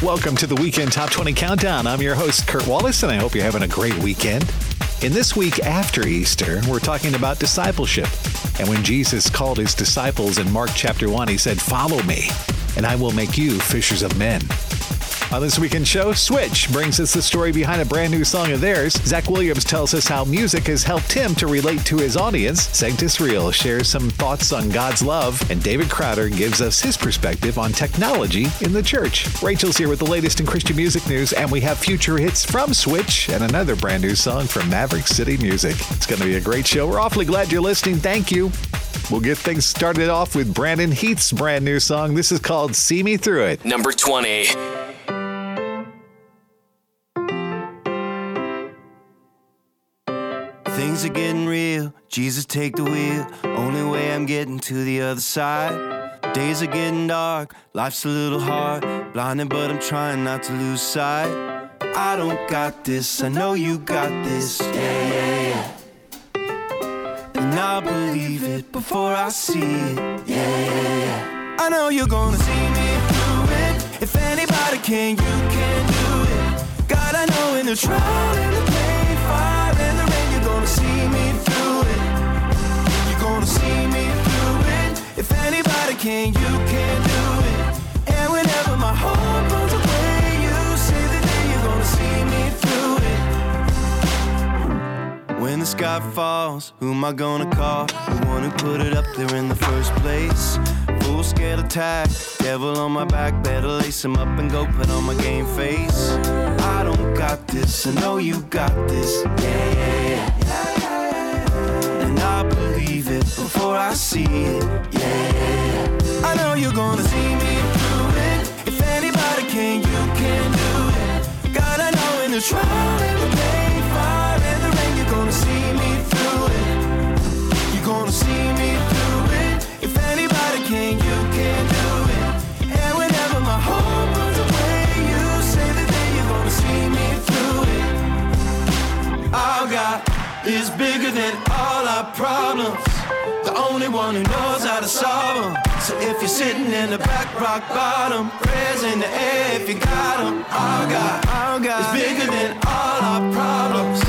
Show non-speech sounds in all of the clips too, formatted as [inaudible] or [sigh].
Welcome to the Weekend Top 20 Countdown. I'm your host, Kurt Wallace, and I hope you're having a great weekend. In this week after Easter, we're talking about discipleship. And when Jesus called his disciples in Mark chapter 1, he said, Follow me, and I will make you fishers of men. On this weekend show, Switch brings us the story behind a brand new song of theirs. Zach Williams tells us how music has helped him to relate to his audience. Sanctus Real shares some thoughts on God's love, and David Crowder gives us his perspective on technology in the church. Rachel's here with the latest in Christian music news, and we have future hits from Switch and another brand new song from Maverick City Music. It's going to be a great show. We're awfully glad you're listening. Thank you. We'll get things started off with Brandon Heath's brand new song. This is called See Me Through It. Number 20. Jesus, take the wheel. Only way I'm getting to the other side. Days are getting dark. Life's a little hard. Blinded, but I'm trying not to lose sight. I don't got this. I know you got this. Yeah, yeah, yeah. And I believe it before I see it. Yeah, yeah, yeah. I know you're gonna see me through it. If anybody can, you can do it. God, I know in the trial and the pain, fire If anybody can, you can do it. And whenever my heart runs away, you say that you're gonna see me through it. When the sky falls, who am I gonna call? The one who put it up there in the first place. Full scale attack, devil on my back, better lace him up and go put on my game face. I don't got this, I know you got this. Yeah, yeah, yeah. Before I see it. Yeah. I know you're gonna see me through it. If anybody can, you can do it. God, I know in the trial and the pain, fire and the rain, you're gonna see me through it. You're gonna see me through it. If anybody can, you can do it. And whenever my heart runs away, you say that then you're gonna see me through it. Our God is bigger than all our problems. Only one who knows how to solve them. So if you're sitting in the back rock bottom, prayers in the air if you got them. Our God, our God is bigger than all our problems.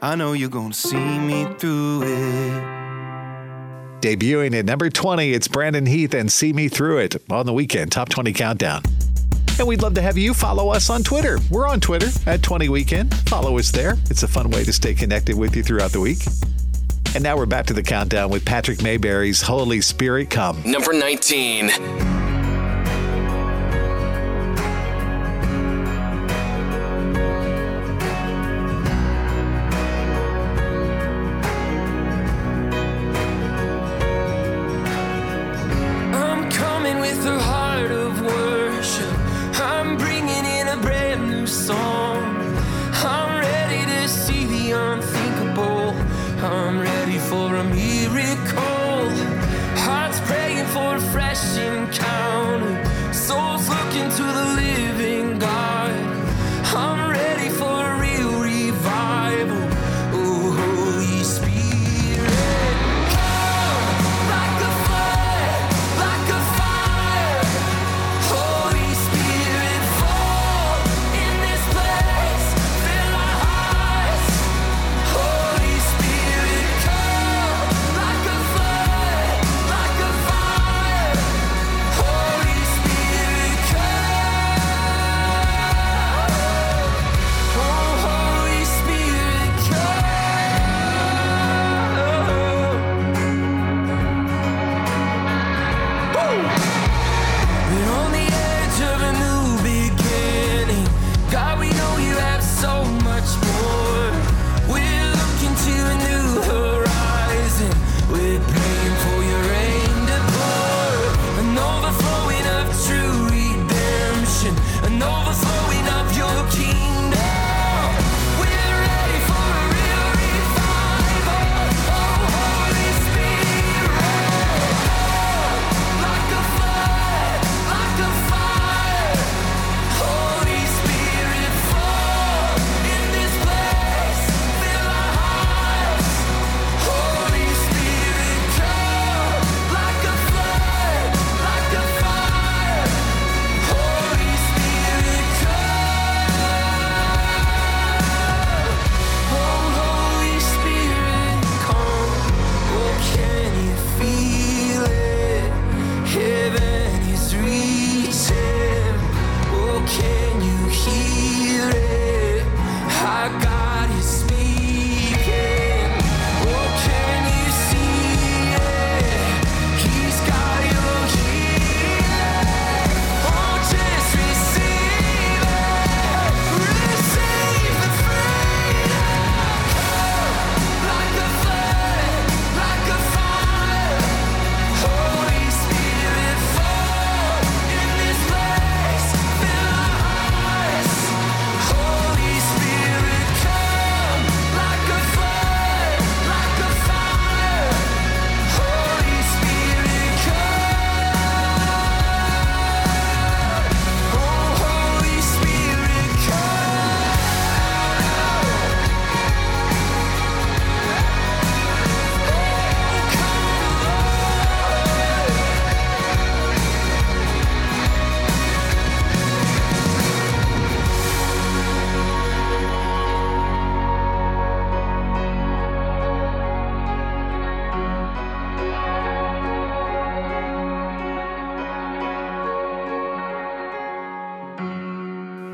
I know you're gonna see me through it. Debuting at number 20, it's Brandon Heath and See Me Through It on the weekend Top 20 Countdown. And we'd love to have you follow us on Twitter. We're on Twitter at 20 Weekend. Follow us there. It's a fun way to stay connected with you throughout the week. And now we're back to the countdown with Patrick Mayberry's Holy Spirit Come. Number 19.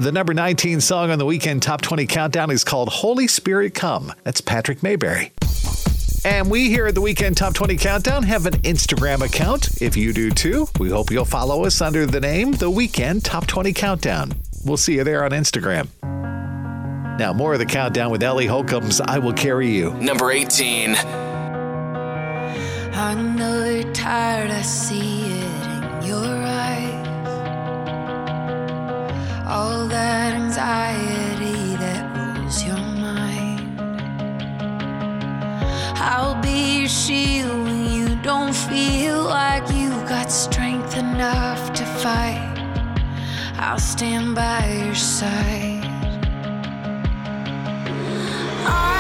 The number 19 song on the weekend top 20 countdown is called Holy Spirit Come. That's Patrick Mayberry. And we here at the Weekend Top 20 Countdown have an Instagram account. If you do too, we hope you'll follow us under the name The Weekend Top 20 Countdown. We'll see you there on Instagram. Now, more of the countdown with Ellie Holcomb's I Will Carry You. Number 18. I know you're tired, I see it in your eyes. All that anxiety that rules your mind. I'll be your shield when you don't feel like you've got strength enough to fight. I'll stand by your side. I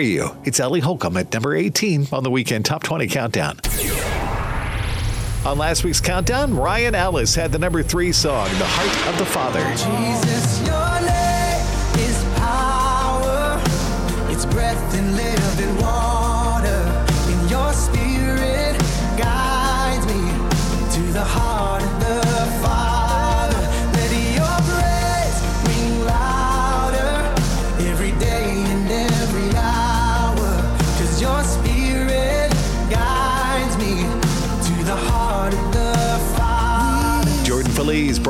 You. It's Ellie Holcomb at number 18 on the weekend top 20 countdown. On last week's countdown, Ryan Ellis had the number three song, The Heart of the Father. Jesus,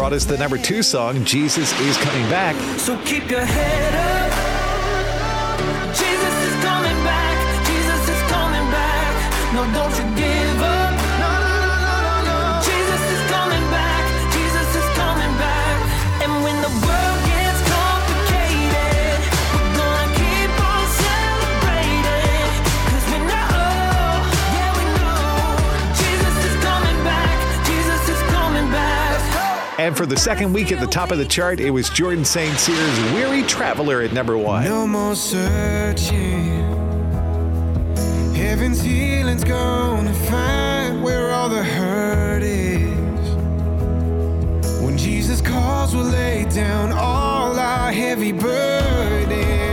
brought us the number two song, Jesus is Coming Back. So keep your head up. And for the second week at the top of the chart, it was Jordan St. Cyr's Weary Traveler at number one. No more searching. Heaven's healing's gonna find where all the hurt is. When Jesus calls, we'll lay down all our heavy burdens.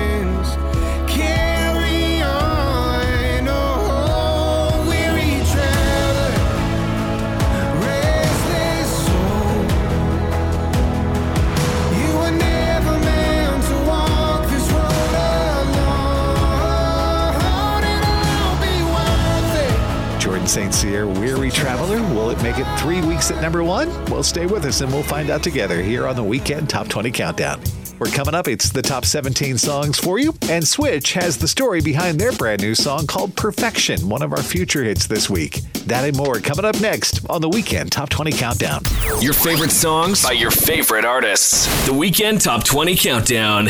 Make it three weeks at number one? Well, stay with us and we'll find out together here on the Weekend Top 20 Countdown. We're coming up. It's the top 17 songs for you. And Switch has the story behind their brand new song called Perfection, one of our future hits this week. That and more coming up next on the Weekend Top 20 Countdown. Your favorite songs by your favorite artists. The Weekend Top 20 Countdown.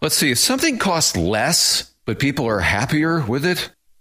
Let's see, if something costs less, but people are happier with it,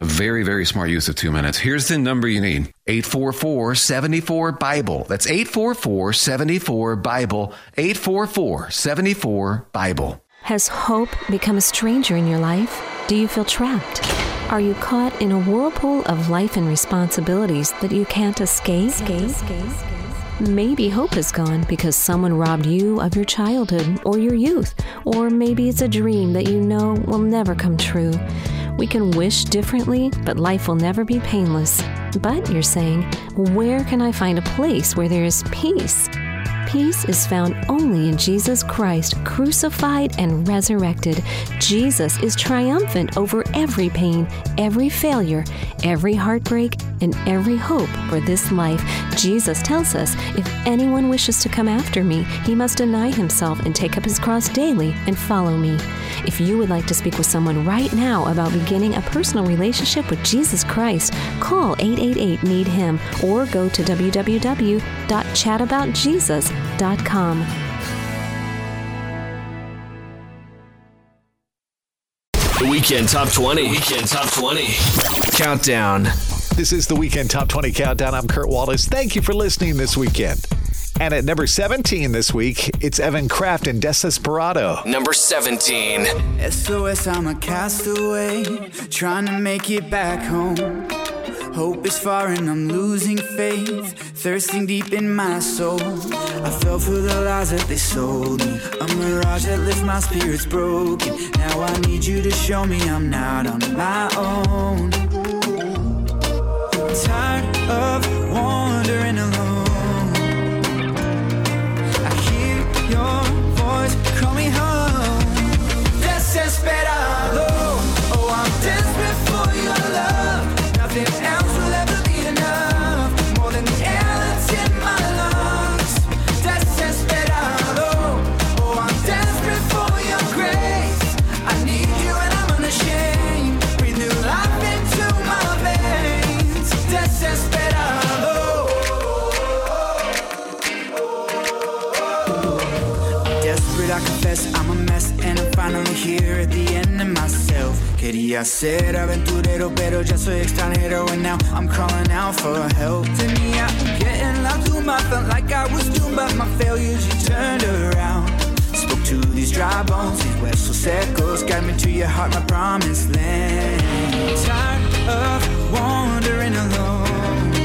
Very, very smart use of two minutes. Here's the number you need 844 74 Bible. That's 844 74 Bible. 844 74 Bible. Has hope become a stranger in your life? Do you feel trapped? Are you caught in a whirlpool of life and responsibilities that you can't escape? Maybe hope is gone because someone robbed you of your childhood or your youth, or maybe it's a dream that you know will never come true. We can wish differently, but life will never be painless. But you're saying, where can I find a place where there is peace? Peace is found only in Jesus Christ, crucified and resurrected. Jesus is triumphant over every pain, every failure, every heartbreak, and every hope for this life. Jesus tells us if anyone wishes to come after me, he must deny himself and take up his cross daily and follow me. If you would like to speak with someone right now about beginning a personal relationship with Jesus Christ, call 888 Need Him or go to www.chataboutjesus.com. The Weekend Top 20. Weekend Top 20. Countdown. This is the Weekend Top 20 Countdown. I'm Kurt Wallace. Thank you for listening this weekend. And at number 17 this week, it's Evan Craft and Desesperado. Number 17. SOS, I'm a castaway, trying to make it back home. Hope is far and I'm losing faith, thirsting deep in my soul. I fell for the lies that they sold me, a mirage that left my spirits broken. Now I need you to show me I'm not on my own. Tired of wandering alone. I hear your voice call me home. Desesperado, finally here at the end of myself. Quería ser aventurero, pero ya soy extranjero and now I'm calling out for help. Tenía que en la tumba, I felt like I was doomed, but my failures you turned around. Spoke to these dry bones, these huesos secos, Got me to your heart, my promised land. Tired of wandering alone.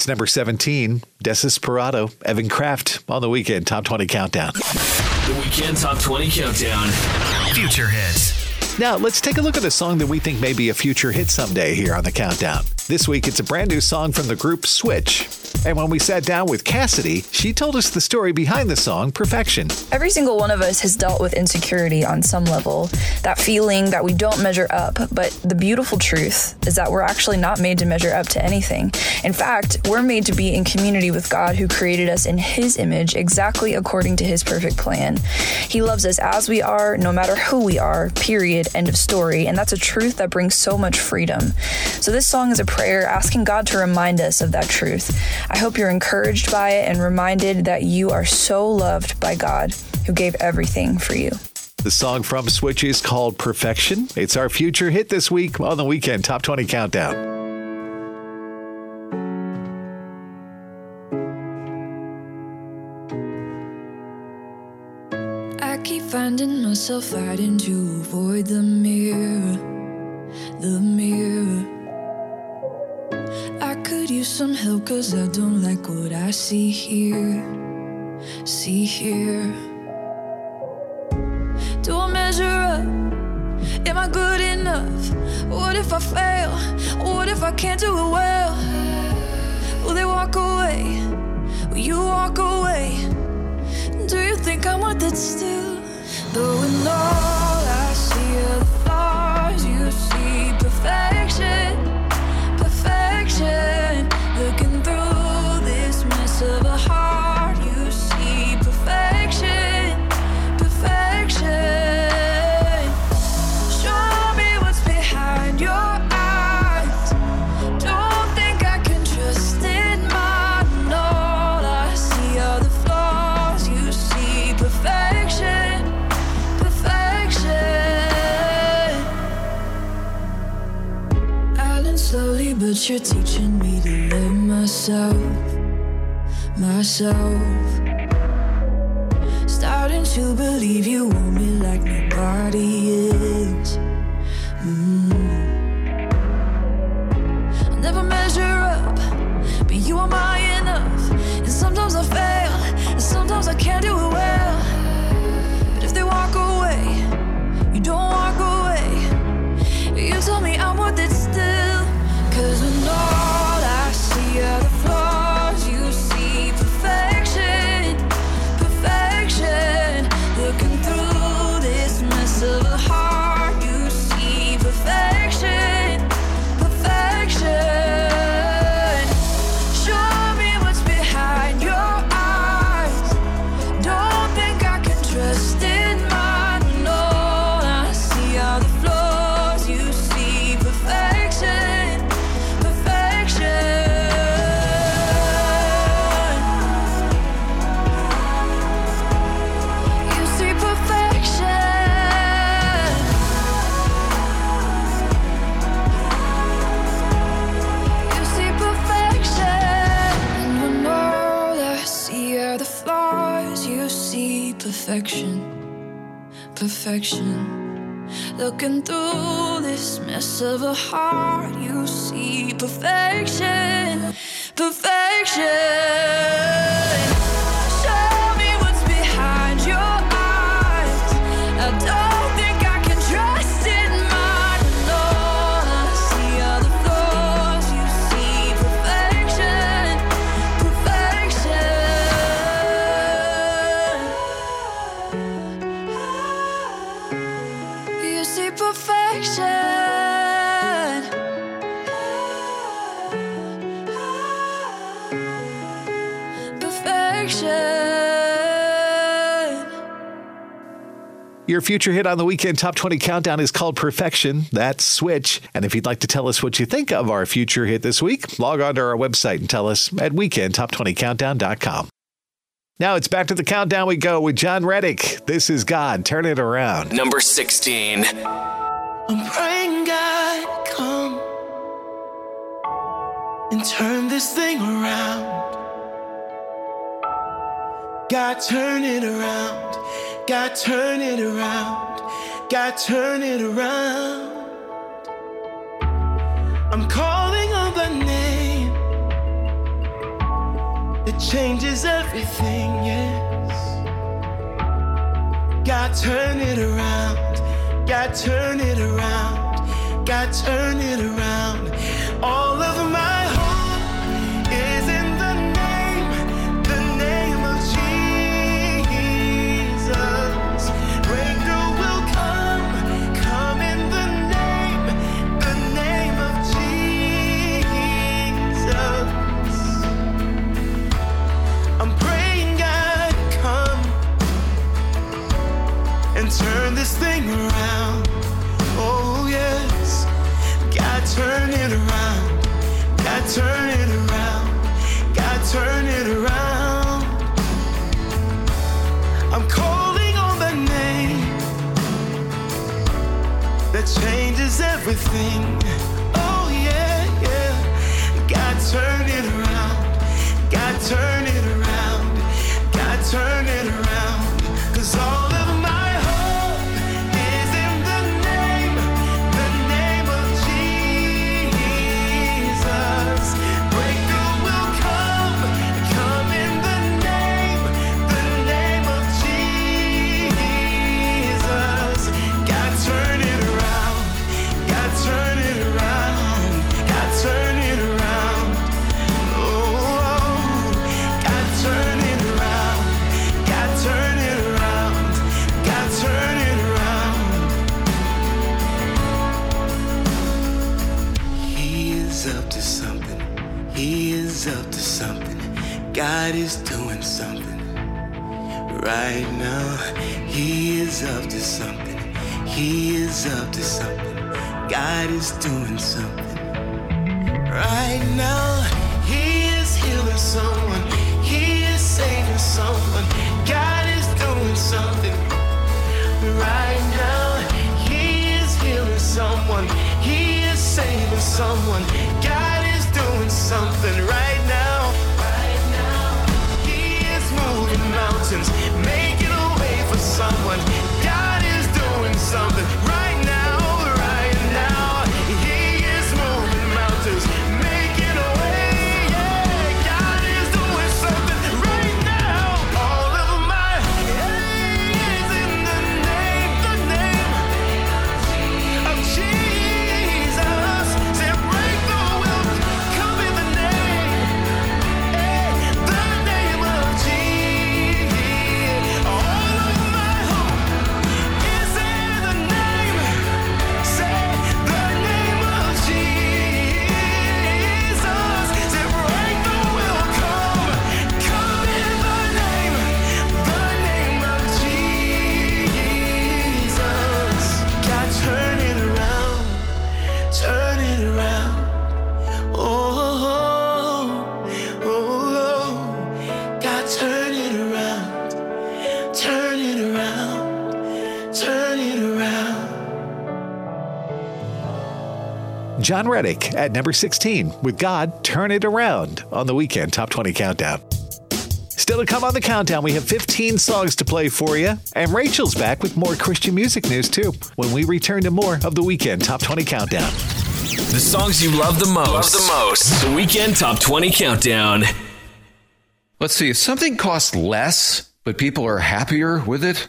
It's number 17, Desesperado, Evan Craft on the weekend Top 20 Countdown. The weekend top 20 countdown. Future hits. Now, let's take a look at a song that we think may be a future hit someday here on the Countdown. This week, it's a brand new song from the group Switch. And when we sat down with Cassidy, she told us the story behind the song Perfection. Every single one of us has dealt with insecurity on some level. That feeling that we don't measure up. But the beautiful truth is that we're actually not made to measure up to anything. In fact, we're made to be in community with God who created us in His image, exactly according to His perfect plan. He loves us as we are, no matter who we are, period, end of story. And that's a truth that brings so much freedom. So this song is a prayer asking God to remind us of that truth. I hope you're encouraged by it and reminded that you are so loved by God who gave everything for you. The song from Switch is called Perfection. It's our future hit this week on the weekend Top 20 Countdown. I keep finding myself fighting to avoid the mirror, the mirror. Could use some help cause I don't like what I see here, see here. Do I measure up? Am I good enough? What if I fail? What if I can't do it well? Will they walk away? Will you walk away? Do you think I'm worth it still? Though in all you're teaching me to love myself, myself. Starting to believe you want me like nobody is. Looking through this mess of a heart, you see perfection, perfection. Your future hit on the weekend top 20 countdown is called Perfection. That's Switch. And if you'd like to tell us what you think of our future hit this week, log on to our website and tell us at weekendtop20countdown.com. Now it's back to the countdown we go with Jon Reddick. This is God. Turn it around. Number 16. I'm praying God come and turn this thing around. God turn it around. God turn it around. God turn it around. I'm calling on the name that changes everything, yes. God turn it around, God turn it around, God turn it around. All of my this thing around. Oh yes, God turn it around. God turn it around. God turn it around. I'm calling on the name that changes everything. Is doing something right now. He is healing someone. He is saving someone. God is doing something right now. He is healing someone. He is saving someone. God is doing something right now. Right now. He is moving mountains, making a way for someone. God is doing something Jon Reddick at number 16 with God Turn It Around on the weekend Top 20 Countdown. Still to come on the countdown, we have 15 songs to play for you. And Rachel's back with more Christian music news, too, when we return to more of the weekend Top 20 Countdown. The songs you love the most. Love the most. The weekend top 20 countdown. Let's see. If something costs less, but people are happier with it,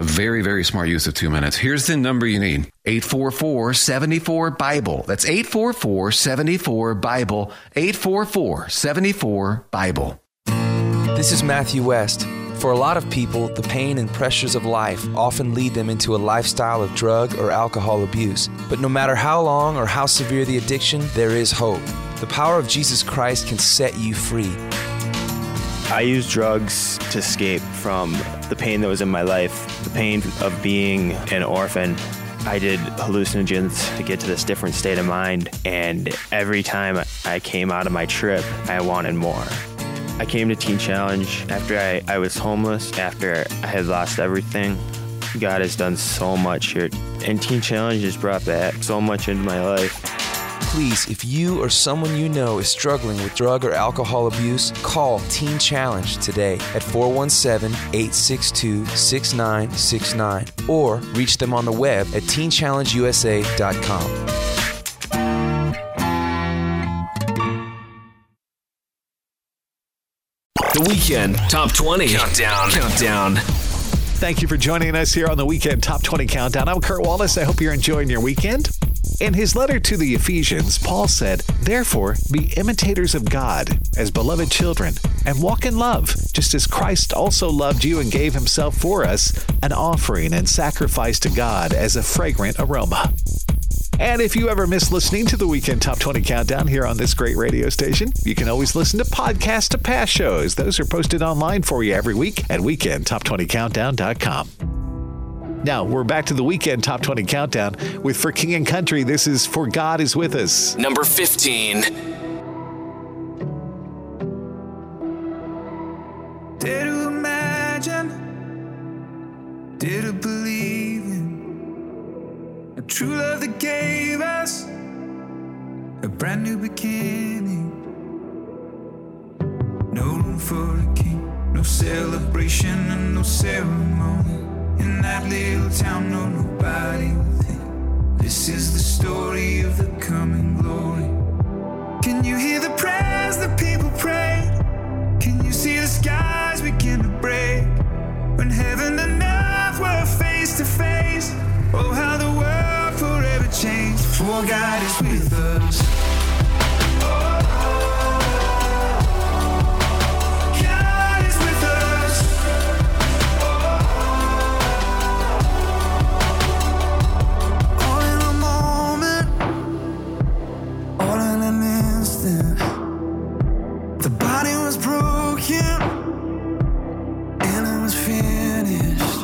Very, very smart use of two minutes. Here's the number you need 844 74 Bible. That's 844 74 Bible. 844 74 Bible. This is Matthew West. For a lot of people, the pain and pressures of life often lead them into a lifestyle of drug or alcohol abuse. But no matter how long or how severe the addiction, there is hope. The power of Jesus Christ can set you free. I used drugs to escape from the pain that was in my life, the pain of being an orphan. I did hallucinogens to get to this different state of mind, and every time I came out of my trip, I wanted more. I came to Teen Challenge after I, I was homeless, after I had lost everything. God has done so much here, and Teen Challenge has brought back so much into my life. Please, if you or someone you know is struggling with drug or alcohol abuse, call Teen Challenge today at 417 862 6969 or reach them on the web at teenchallengeusa.com. The Weekend Top 20 Countdown. Countdown. Thank you for joining us here on the Weekend Top 20 Countdown. I'm Kurt Wallace. I hope you're enjoying your weekend. In his letter to the Ephesians, Paul said, Therefore, be imitators of God as beloved children and walk in love, just as Christ also loved you and gave himself for us, an offering and sacrifice to God as a fragrant aroma. And if you ever miss listening to the Weekend Top 20 Countdown here on this great radio station, you can always listen to podcasts to past shows. Those are posted online for you every week at weekendtop20countdown.com. Now, we're back to the Weekend Top 20 Countdown with For King and Country. This is For God is With Us. Number 15. Dare to imagine, dare to believe in a true love that gave us a brand new beginning. No room for a king, no celebration and no ceremony. In that little town, no nobody with him. This is the story of the coming glory. Can you hear the prayers that people pray? Can you see the skies begin to break? When heaven and earth were face to face. Oh, how the world forever changed. For God is with us. Finished.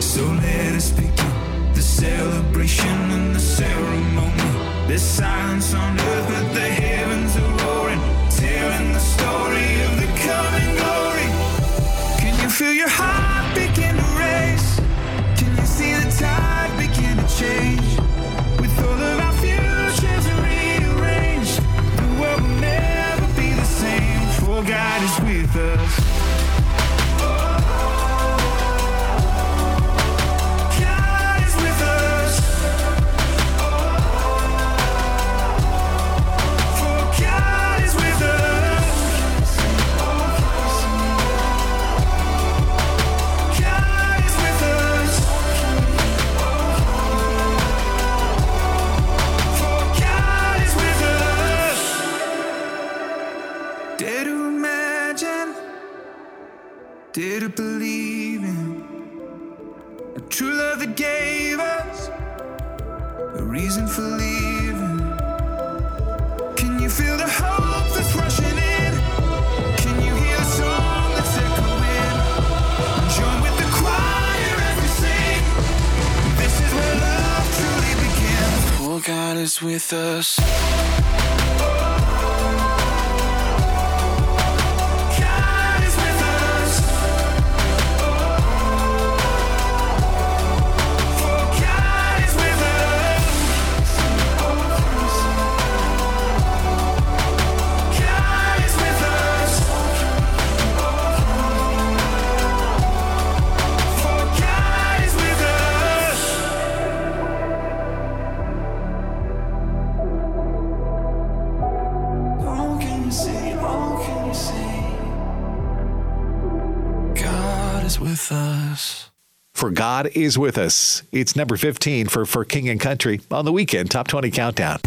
So let us begin the celebration and the ceremony. There's silence on earth, but the heavens are roaring, telling the story of the coming glory. Can you feel your heart begin to race? Can you see the tide begin to change? With all of our futures rearranged, the world will never be the same. For God is with us. With us. God is with us. It's number 15 for For King and Country on the weekend Top 20 Countdown.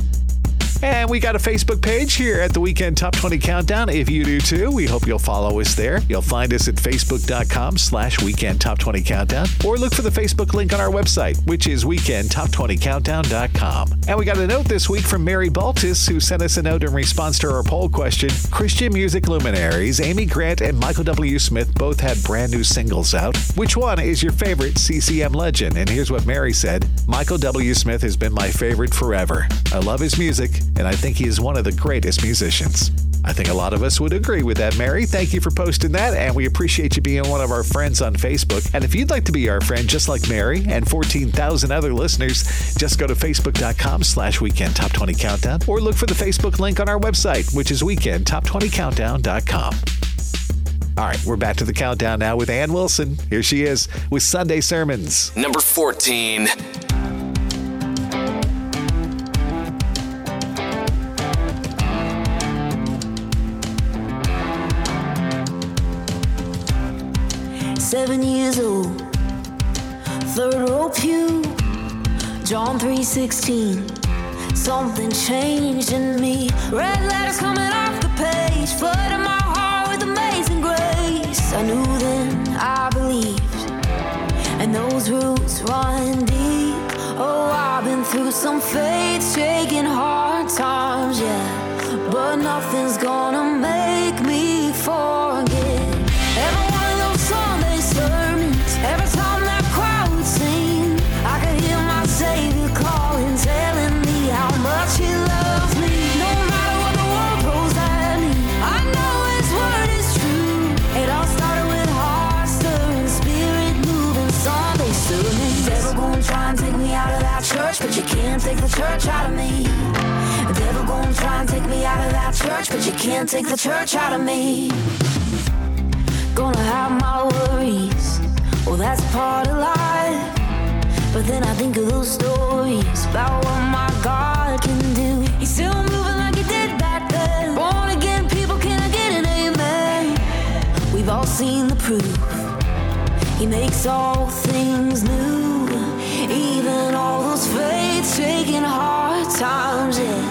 And we got a Facebook page here at the Weekend Top 20 Countdown. If you do too, we hope you'll follow us there. You'll find us at facebook.com slash Weekend Top 20 Countdown or look for the Facebook link on our website, which is weekendtop20countdown.com. And we got a note this week from Mary Baltus, who sent us a note in response to our poll question. Christian music luminaries Amy Grant and Michael W. Smith both had brand new singles out. Which one is your favorite CCM legend? And here's what Mary said Michael W. Smith has been my favorite forever. I love his music, and I think he is one of the greatest musicians. I think a lot of us would agree with that, Mary. Thank you for posting that, and we appreciate you being one of our friends on Facebook. And if you'd like to be our friend, just like Mary and 14,000 other listeners, just go to facebook.com slash weekend top 20 countdown or look for the Facebook link on our website, which is weekendtop20countdown.com. All right, we're back to the countdown now with Anne Wilson. Here she is with Sunday Sermons. Number 14. Seven years old, third row pew, John 3:16. Something changed in me. Red letters coming off the page, flooding my heart with amazing grace. I knew church out of me. The devil gonna try and take me out of that church, but you can't take the church out of me. Gonna have my worries, well, that's part of life. But then I think of those stories about what my God can do. He's still moving like he did back then. Born again, people can I get an amen? We've all seen the proof. He makes all things new, faith-shaking hard times.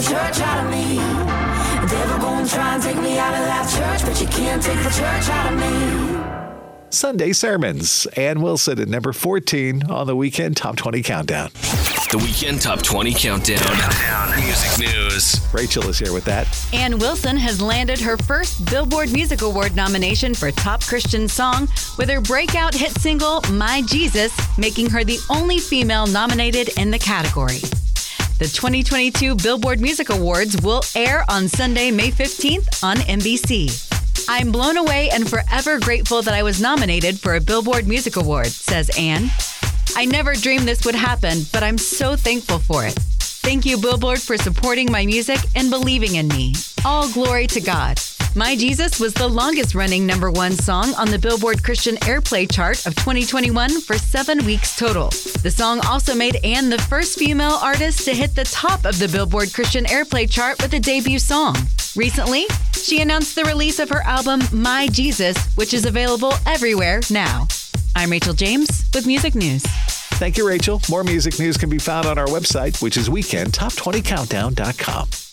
the church out of me. Devil gonna try and take me out of that church, but you can't take the church out of me. Sunday Sermons. Anne Wilson at number 14 on the Weekend Top 20 Countdown. The Weekend Top 20 Countdown. Music news. Rachel is here with that. Anne Wilson has landed her first Billboard Music Award nomination for Top Christian Song with her breakout hit single, My Jesus, making her the only female nominated in the category. The 2022 Billboard Music Awards will air on Sunday, May 15th on NBC. I'm blown away and forever grateful that I was nominated for a Billboard Music Award, says Anne. I never dreamed this would happen, but I'm so thankful for it. Thank you, Billboard, for supporting my music and believing in me. All glory to God. My Jesus was the longest running number one song on the Billboard Christian Airplay chart of 2021 for seven weeks total. The song also made Anne the first female artist to hit the top of the Billboard Christian Airplay chart with a debut song. Recently, she announced the release of her album My Jesus, which is available everywhere now. I'm Rachel James with Music News. Thank you, Rachel. More music news can be found on our website, which is weekendtop20countdown.com.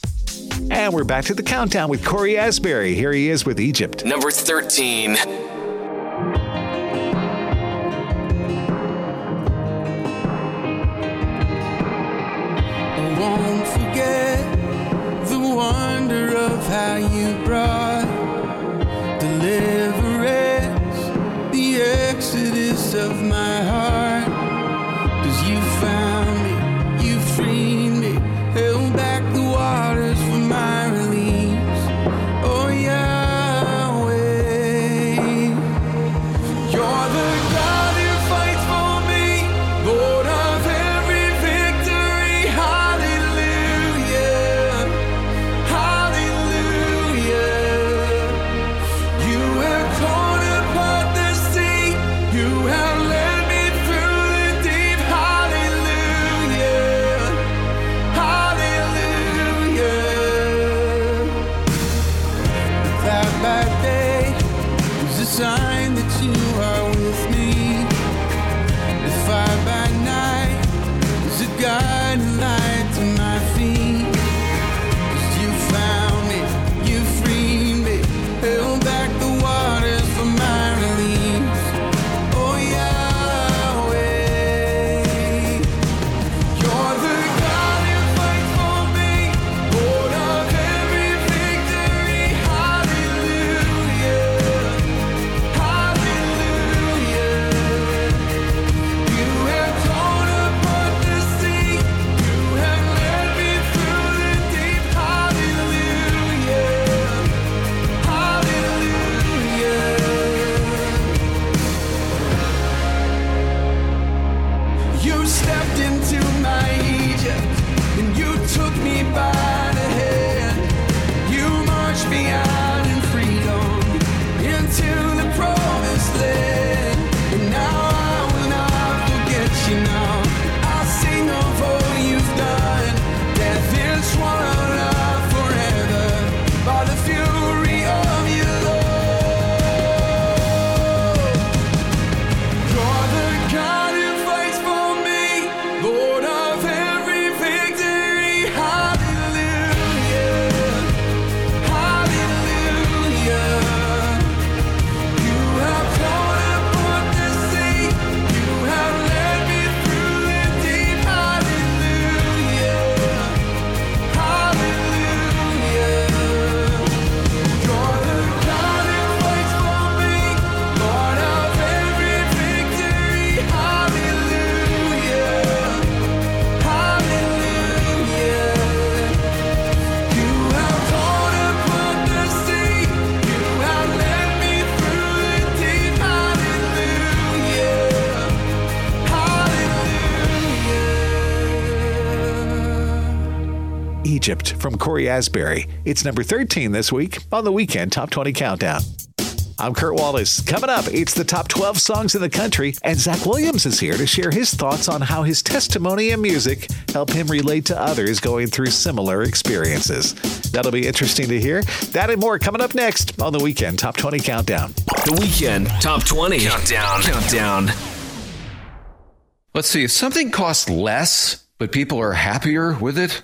And we're back to the countdown with Cory Asbury. Here he is with Egypt. Number 13. I won't forget the wonder of how you brought deliverance, the exodus of my heart. From Cory Asbury. It's number 13 this week on the Weekend Top 20 Countdown. I'm Kurt Wallace. Coming up, it's the top 12 songs in the country, and Zach Williams is here to share his thoughts on how his testimony and music help him relate to others going through similar experiences. That'll be interesting to hear. That and more coming up next on the Weekend Top 20 Countdown. The Weekend Top 20 Countdown. Countdown. Let's see, if something costs less, but people are happier with it,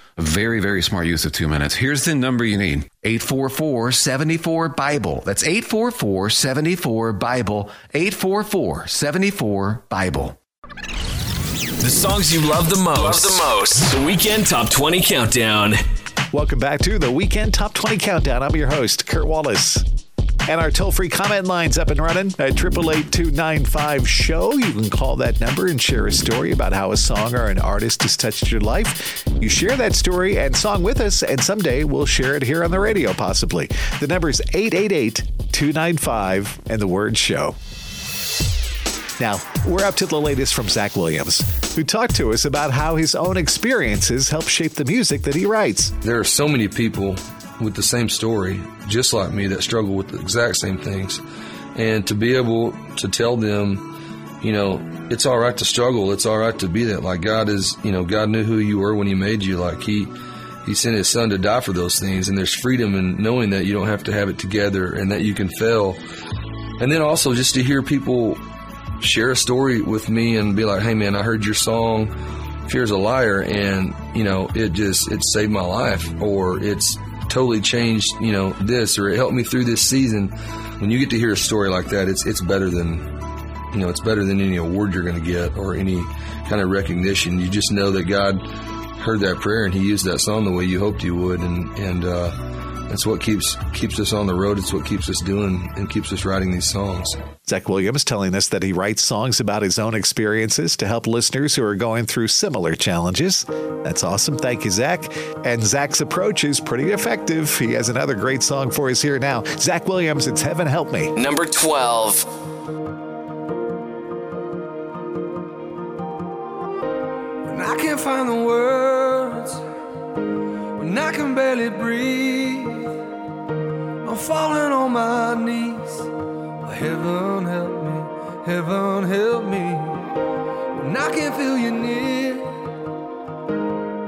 Very, very smart use of two minutes. Here's the number you need 844 74 Bible. That's 844 74 Bible. 844 74 Bible. The songs you love the most. Love the most. The Weekend Top 20 Countdown. Welcome back to the Weekend Top 20 Countdown. I'm your host, Kurt Wallace. And our toll free comment line's up and running at 888 show. You can call that number and share a story about how a song or an artist has touched your life. You share that story and song with us, and someday we'll share it here on the radio, possibly. The number is 888 295 and the word show. Now, we're up to the latest from Zach Williams, who talked to us about how his own experiences help shape the music that he writes. There are so many people with the same story, just like me, that struggle with the exact same things. And to be able to tell them, you know, it's all right to struggle. It's all right to be that. Like God is, you know, God knew who you were when He made you. Like He, He sent His Son to die for those things. And there's freedom in knowing that you don't have to have it together and that you can fail. And then also just to hear people share a story with me and be like, "Hey, man, I heard your song." Fear's a liar, and you know it just it saved my life, or it's totally changed, you know, this, or it helped me through this season. When you get to hear a story like that, it's it's better than, you know, it's better than any award you're going to get or any kind of recognition. You just know that God heard that prayer and He used that song the way you hoped He would, and and uh, that's what keeps keeps us on the road. It's what keeps us doing and keeps us writing these songs. Zach Williams telling us that he writes songs about his own experiences to help listeners who are going through similar challenges. That's awesome. Thank you, Zach. And Zach's approach is pretty effective. He has another great song for us here now. Zach Williams, It's Heaven Help Me. Number 12. When I can't find the words, when I can barely breathe, I'm falling on my knees. But Heaven help me, heaven help me. When I can't feel you near,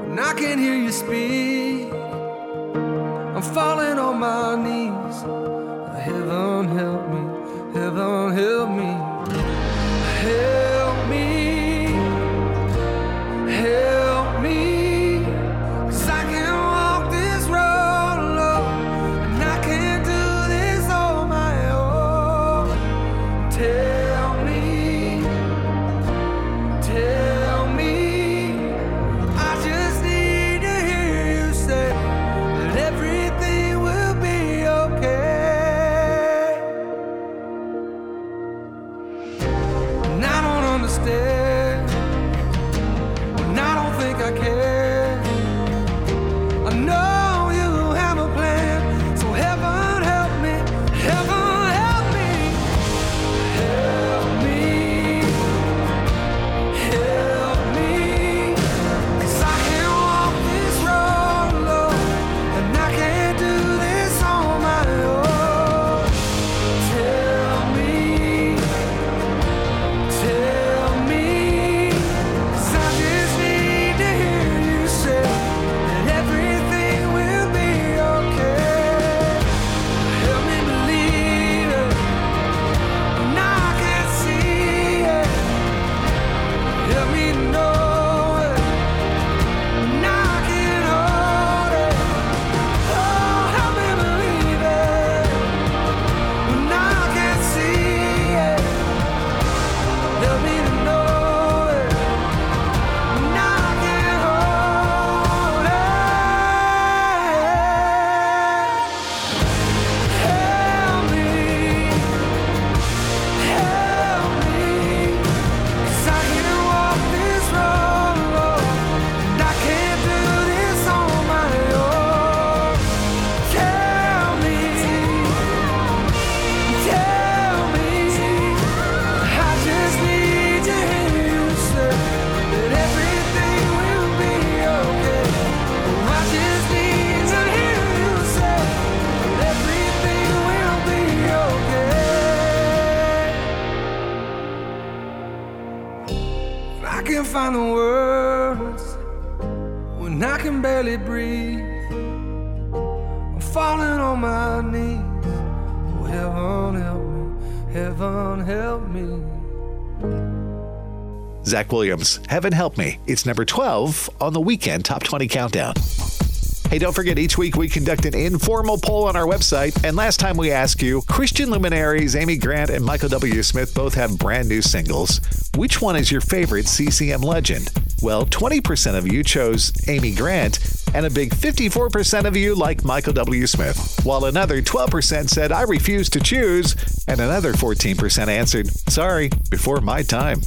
when I can't hear you speak, I'm falling on my knees. But Heaven help me, heaven help me. Zach Williams, Heaven Help Me. It's number 12 on the weekend Top 20 Countdown. Hey, don't forget, each week we conduct an informal poll on our website. And last time we asked you Christian luminaries Amy Grant and Michael W. Smith both have brand new singles. Which one is your favorite CCM legend? Well, 20% of you chose Amy Grant, and a big 54% of you like Michael W. Smith, while another 12% said, I refuse to choose, and another 14% answered, Sorry, before my time.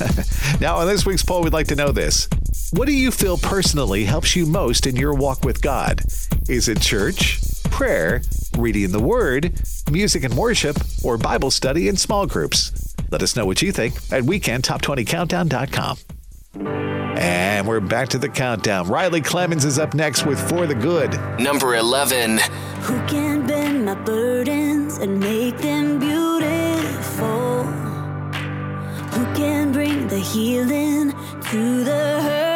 [laughs] now, on this week's poll, we'd like to know this. What do you feel personally helps you most in your walk with God? Is it church, prayer, reading the Word, music and worship, or Bible study in small groups? Let us know what you think at weekendtop20countdown.com. And we're back to the countdown. Riley Clemmons is up next with For the Good. Number 11. Who can bend my burdens and make them beautiful? The healing to the hurt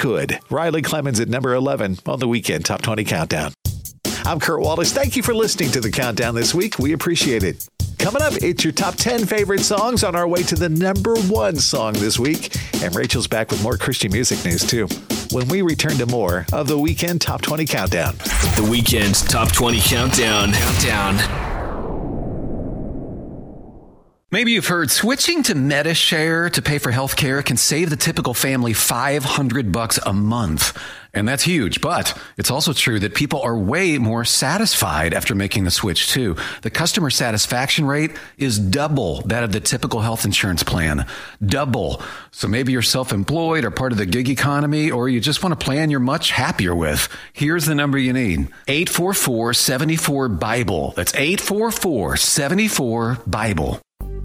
Good. Riley Clemmons at number 11 on the weekend Top 20 Countdown. I'm Kurt Wallace. Thank you for listening to the countdown this week. We appreciate it. Coming up, it's your top 10 favorite songs on our way to the number one song this week. And Rachel's back with more Christian music news, too. When we return to more of the weekend Top 20 Countdown. The weekend's top 20 countdown. Countdown. Maybe you've heard switching to MediShare to pay for healthcare can save the typical family 500 bucks a month. And that's huge, but it's also true that people are way more satisfied after making the switch too. The customer satisfaction rate is double that of the typical health insurance plan. Double. So maybe you're self-employed or part of the gig economy or you just want a plan you're much happier with. Here's the number you need. 844-74-BIBLE. That's 844-74-BIBLE.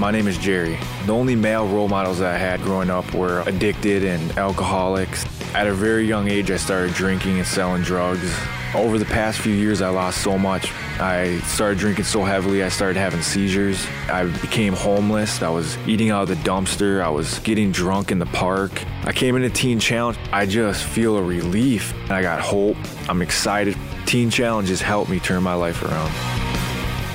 My name is Jerry. The only male role models that I had growing up were addicted and alcoholics. At a very young age, I started drinking and selling drugs. Over the past few years, I lost so much. I started drinking so heavily, I started having seizures. I became homeless. I was eating out of the dumpster. I was getting drunk in the park. I came into Teen Challenge. I just feel a relief. I got hope. I'm excited. Teen Challenge has helped me turn my life around.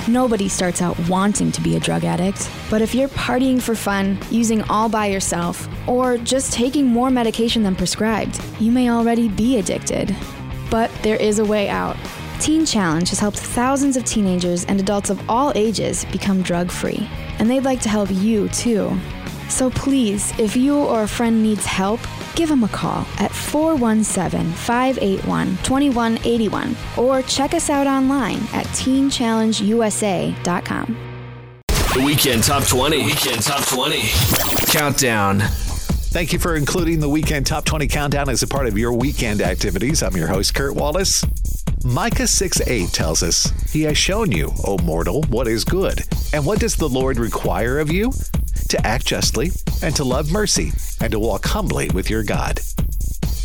Nobody starts out wanting to be a drug addict, but if you're partying for fun, using all by yourself, or just taking more medication than prescribed, you may already be addicted. But there is a way out. Teen Challenge has helped thousands of teenagers and adults of all ages become drug free, and they'd like to help you too. So please, if you or a friend needs help, give them a call at 417 581 2181 or check us out online at teenchallengeusa.com. The Weekend Top 20. Weekend Top 20. Countdown. Thank you for including the Weekend Top 20 Countdown as a part of your weekend activities. I'm your host, Kurt Wallace. Micah 6 8 tells us, He has shown you, O mortal, what is good. And what does the Lord require of you? To act justly, and to love mercy, and to walk humbly with your God.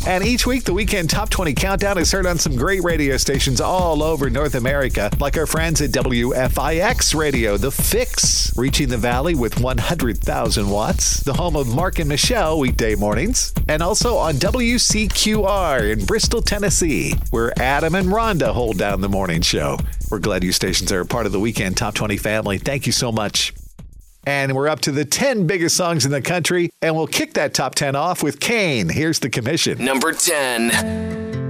And each week, the Weekend Top 20 Countdown is heard on some great radio stations all over North America, like our friends at WFIX Radio, The Fix, reaching the valley with 100,000 watts, the home of Mark and Michelle weekday mornings, and also on WCQR in Bristol, Tennessee, where Adam and Rhonda hold down the morning show. We're glad you stations are a part of the Weekend Top 20 family. Thank you so much. And we're up to the 10 biggest songs in the country, and we'll kick that top 10 off with Cain. Here's the commission. Number 10.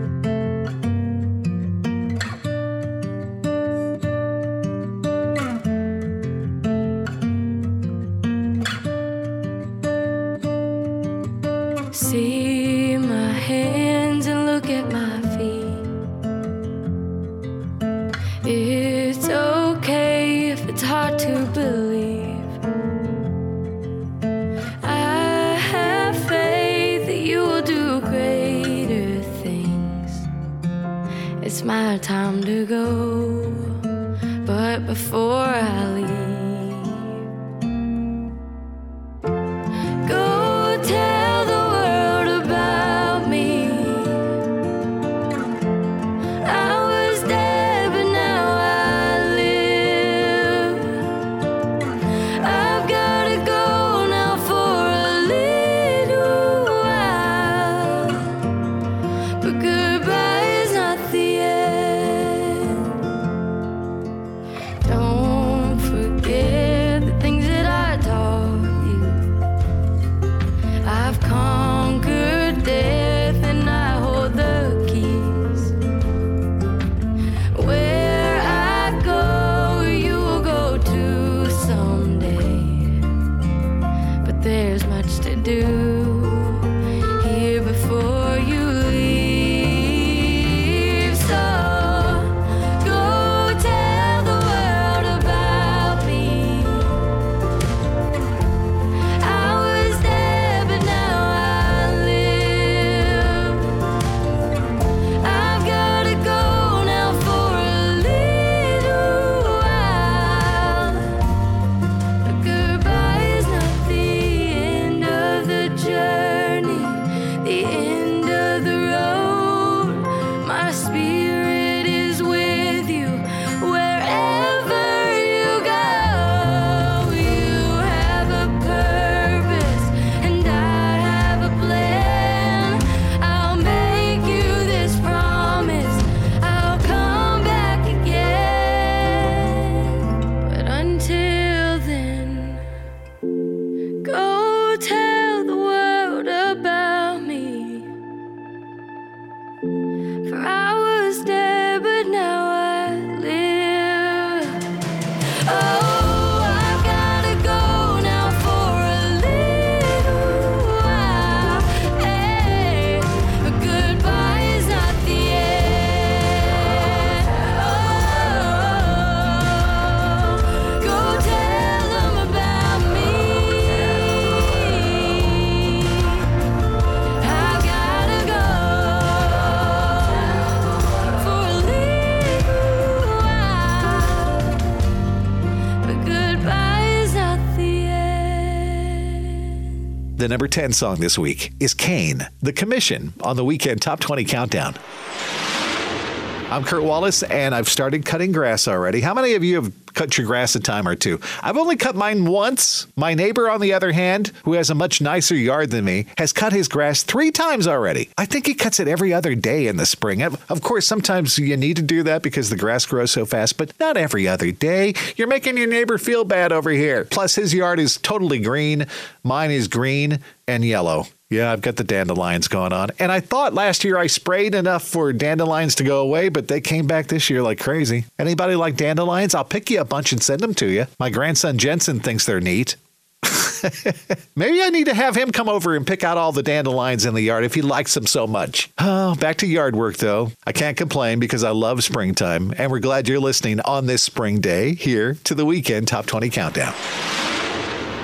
Number 10 song this week is Cain, The Commission, on the weekend Top 20 Countdown. I'm Kurt Wallace, and I've started cutting grass already. How many of you have cut your grass a time or two? I've only cut mine once. My neighbor, on the other hand, who has a much nicer yard than me, has cut his grass three times already. I think he cuts it every other day in the spring. Of course, sometimes you need to do that because the grass grows so fast, but not every other day. You're making your neighbor feel bad over here. Plus, his yard is totally green. Mine is green and yellow. Yeah, I've got the dandelions going on. And I thought last year I sprayed enough for dandelions to go away, but they came back this year like crazy. Anybody like dandelions? I'll pick you a bunch and send them to you. My grandson Jensen thinks they're neat. [laughs] Maybe I need to have him come over and pick out all the dandelions in the yard if he likes them so much. Oh, back to yard work though. I can't complain because I love springtime, and we're glad you're listening on this spring day here to the weekend Top 20 Countdown.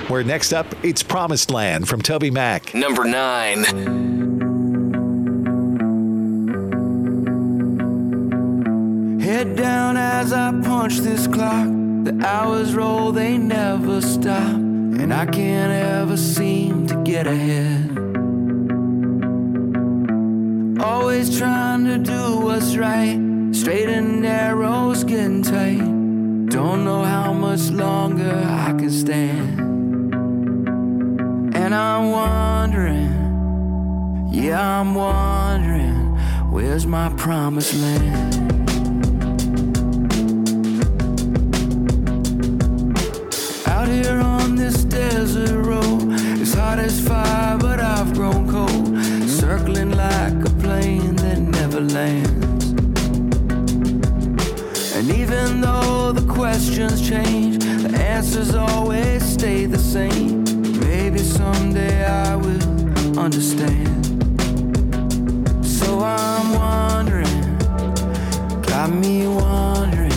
Where next up, it's Promised Land from TobyMac. Number nine. Head down as I punch this clock. The hours roll, they never stop. And I can't ever seem to get ahead. Always trying to do what's right. Straight and narrow's getting tight. Don't know how much longer I can stand. And I'm wondering, yeah, I'm wondering, where's my promised land? Out here on this desert road, it's hot as fire, but I've grown cold. Circling like a plane that never lands. And even though the questions change, the answers always stay the same. Someday I will understand. So I'm wondering, got me wondering,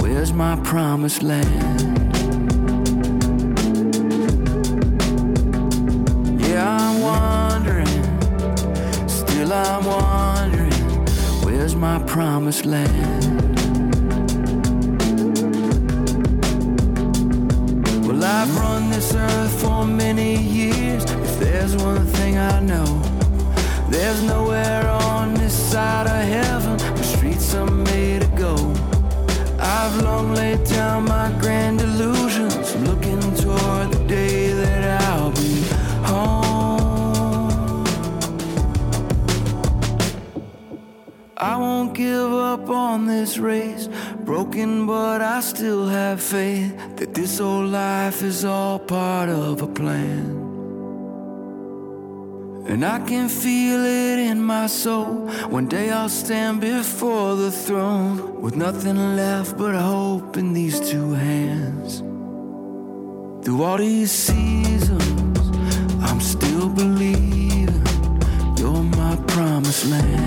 where's my promised land? Yeah, I'm wondering, still I'm wondering, where's my promised land? I've run this earth for many years. If there's one thing I know, there's nowhere on this side of heaven where streets are made to go. I've long laid down my grand illusions, looking toward the day that I'll be home. I won't give up on this race. Broken, but I still have faith that this old life is all part of a plan. And I can feel it in my soul. One day I'll stand before the throne with nothing left but hope in these two hands. Through all these seasons, I'm still believing you're my promised land.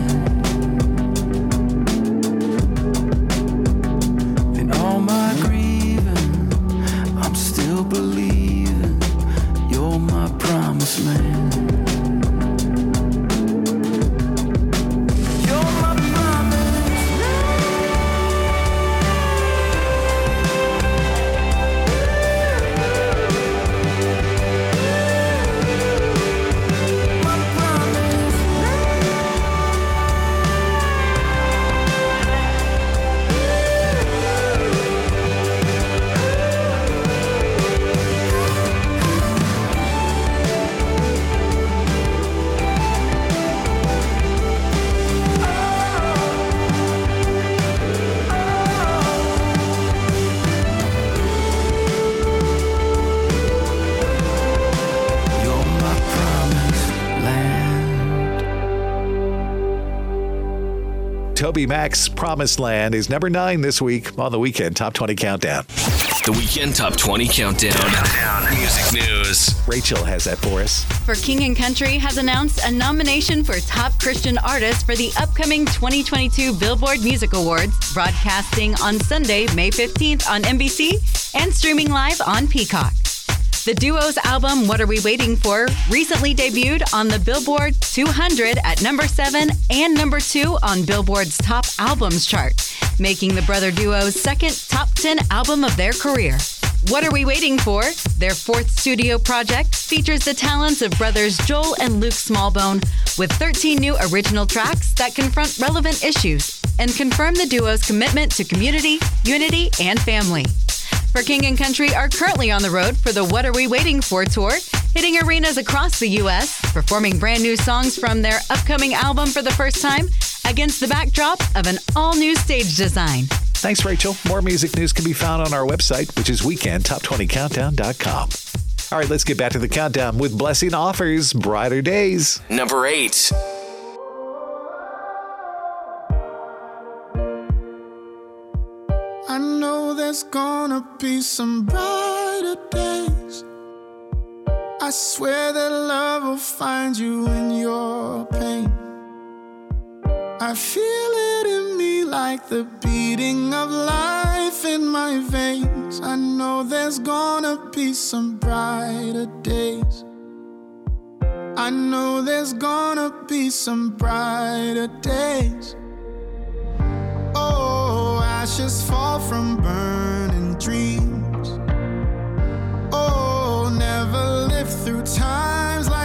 TobyMac's Promised Land is number nine this week on the weekend Top 20 Countdown. The Weekend Top 20 Countdown. Music news. Rachel has that for us. For King and Country has announced a nomination for Top Christian Artist for the upcoming 2022 Billboard Music Awards, broadcasting on Sunday, May 15th on NBC and streaming live on Peacock. The duo's album, What Are We Waiting For, recently debuted on the Billboard 200 at number 7 and number 2 on Billboard's Top Albums chart, making the brother duo's second top 10 album of their career. What Are We Waiting For? Their fourth studio project features the talents of brothers Joel and Luke Smallbone with 13 new original tracks that confront relevant issues and confirm the duo's commitment to community, unity, and family. For King and Country are currently on the road for the What Are We Waiting For tour, hitting arenas across the U.S., performing brand new songs from their upcoming album for the first time against the backdrop of an all new stage design. Thanks, Rachel. More music news can be found on our website, which is weekendtop20countdown.com. All right, let's get back to the countdown with Blessing Offor's Brighter Days. Number eight. There's gonna be some brighter days. I swear that love will find you in your pain. I feel it in me like the beating of life in my veins. I know there's gonna be some brighter days. I know there's gonna be some brighter days. Ashes fall from burning dreams. Oh, never live through times like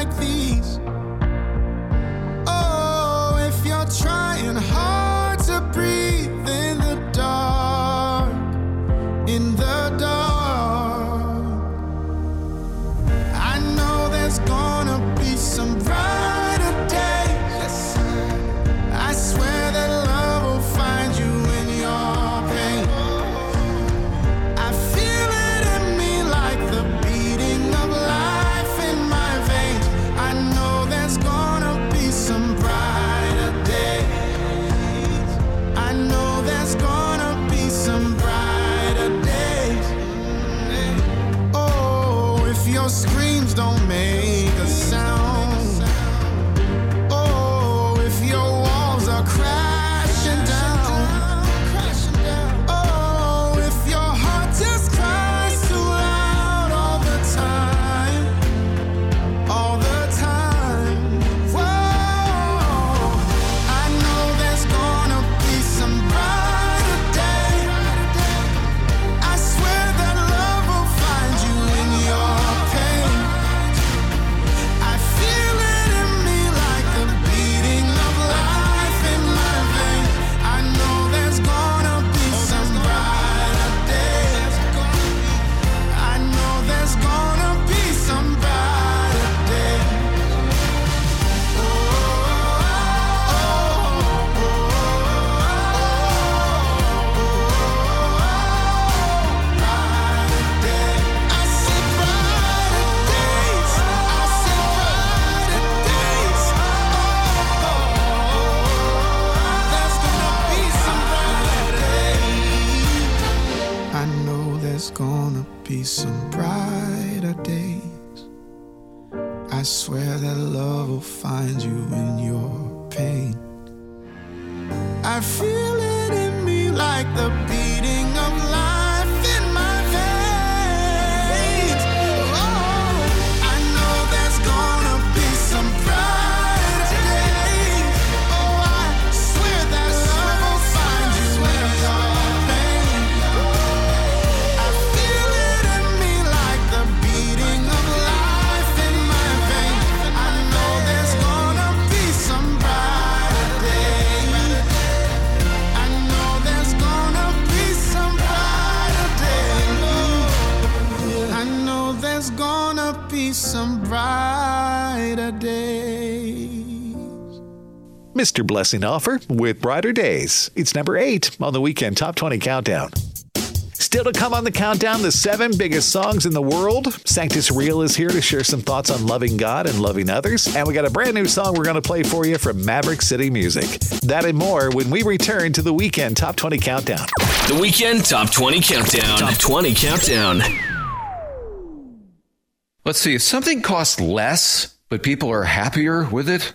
Mr. Blessing Offor with Brighter Days. It's number eight on the weekend Top 20 Countdown. Still to come on the countdown, the seven biggest songs in the world. Sanctus Real is here to share some thoughts on loving God and loving others. And we got a brand new song we're going to play for you from Maverick City Music. That and more when we return to the weekend Top 20 Countdown. The Weekend Top 20 Countdown. Top 20 Countdown. Let's see, if something costs less, but people are happier with it,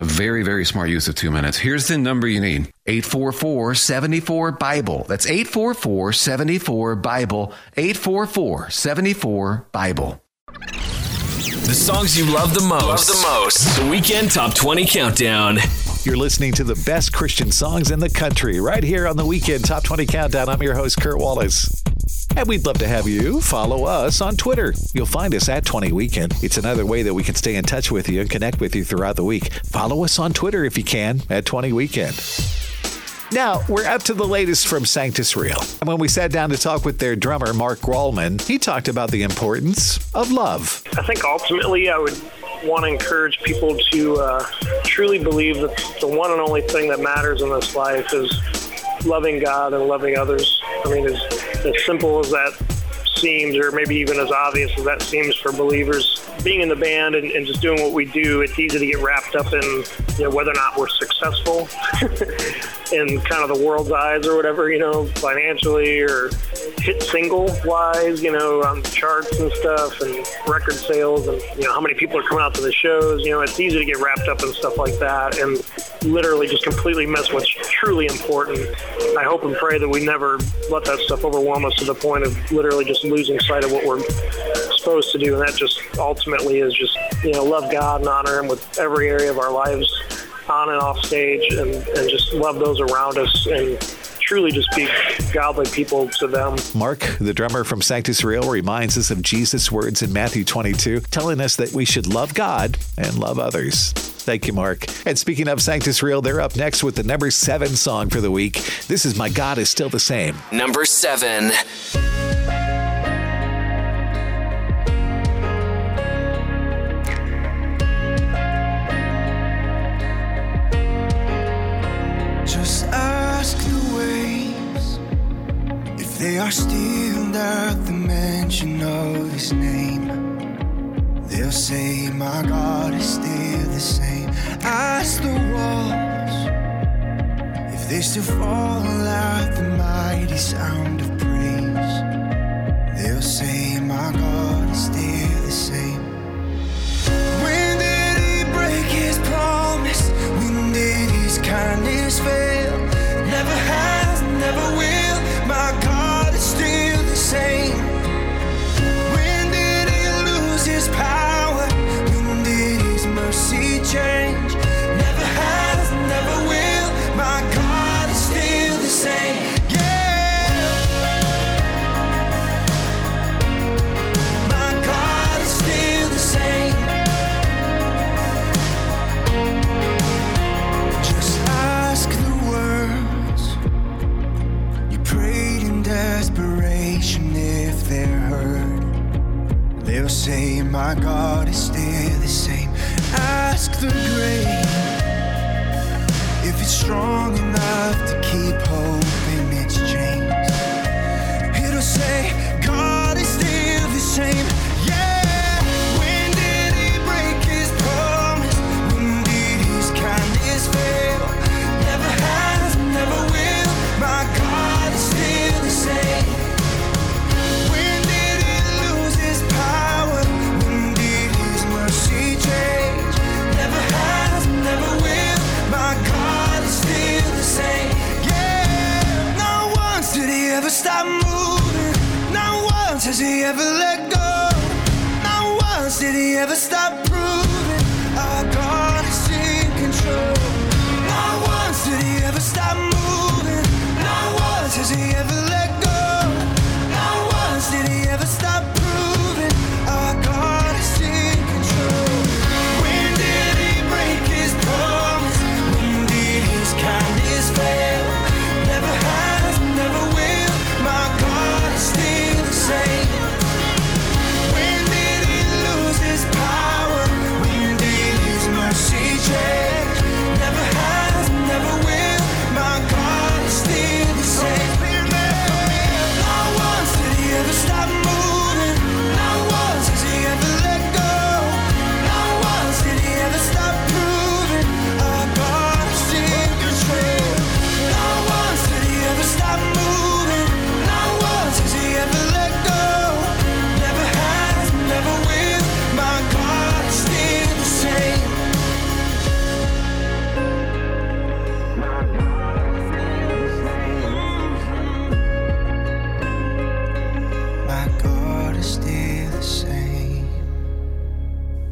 A very, very smart use of two minutes. Here's the number you need 844 74 Bible. That's 844 74 Bible. 844 74 Bible. The songs you love the most. Love the most. The Weekend Top 20 Countdown. You're listening to the best Christian songs in the country right here on the Weekend Top 20 Countdown. I'm your host, Kurt Wallace. And we'd love to have you follow us on Twitter. You'll find us at 20 Weekend. It's another way that we can stay in touch with you and connect with you throughout the week. Follow us on Twitter if you can at 20 Weekend. Now, we're up to the latest from Sanctus Real. And when we sat down to talk with their drummer, Mark Graalman, he talked about the importance of love. I think ultimately I would want to encourage people to uh, truly believe that the one and only thing that matters in this life is loving God and loving others. I mean, as, as simple as that seems, or maybe even as obvious as that seems for believers, being in the band and, and just doing what we do, it's easy to get wrapped up in you know, whether or not we're successful [laughs] in kind of the world's eyes or whatever, you know, financially or hit single wise, you know, on charts and stuff and record sales and, you know, how many people are coming out to the shows. You know, it's easy to get wrapped up in stuff like that and literally just completely miss what's truly important. I hope and pray that we never let that stuff overwhelm us to the point of literally just losing sight of what we're supposed to do. And that just ultimately is just, you know, love God and honor Him with every area of our lives on and off stage and, and just love those around us and truly just be godly people to them. Mark, the drummer from Sanctus Real, reminds us of Jesus' words in Matthew 22, telling us that we should love God and love others. Thank you, Mark. And speaking of Sanctus Real, they're up next with the number seven song for the week. This is My God is Still the Same. Number seven. They are still at the mention of his name. They'll say, My God is still the same. as the walls if they still fall at the mighty sound of praise. They'll say, My God is still the same. When did he break his promise? When did his kindness fail? Never has, never will. Same. When did he lose his power? Say, My God is still the same. Ask the grave if it's strong enough to keep hope in its chains. It'll say, God is still the same. Has he ever let go. Not once did he ever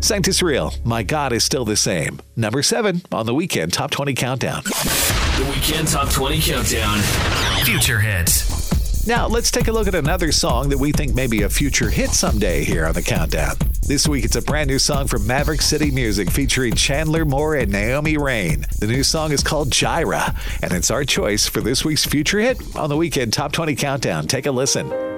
Sanctus Real, My God is Still the Same. Number seven on the weekend Top 20 Countdown. The Weekend Top 20 Countdown. Future hits. Now, let's take a look at another song that we think may be a future hit someday here on the Countdown. This week, it's a brand new song from Maverick City Music featuring Chandler Moore and Naomi Raine. The new song is called Jireh, and it's our choice for this week's future hit on the weekend Top 20 Countdown. Take a listen.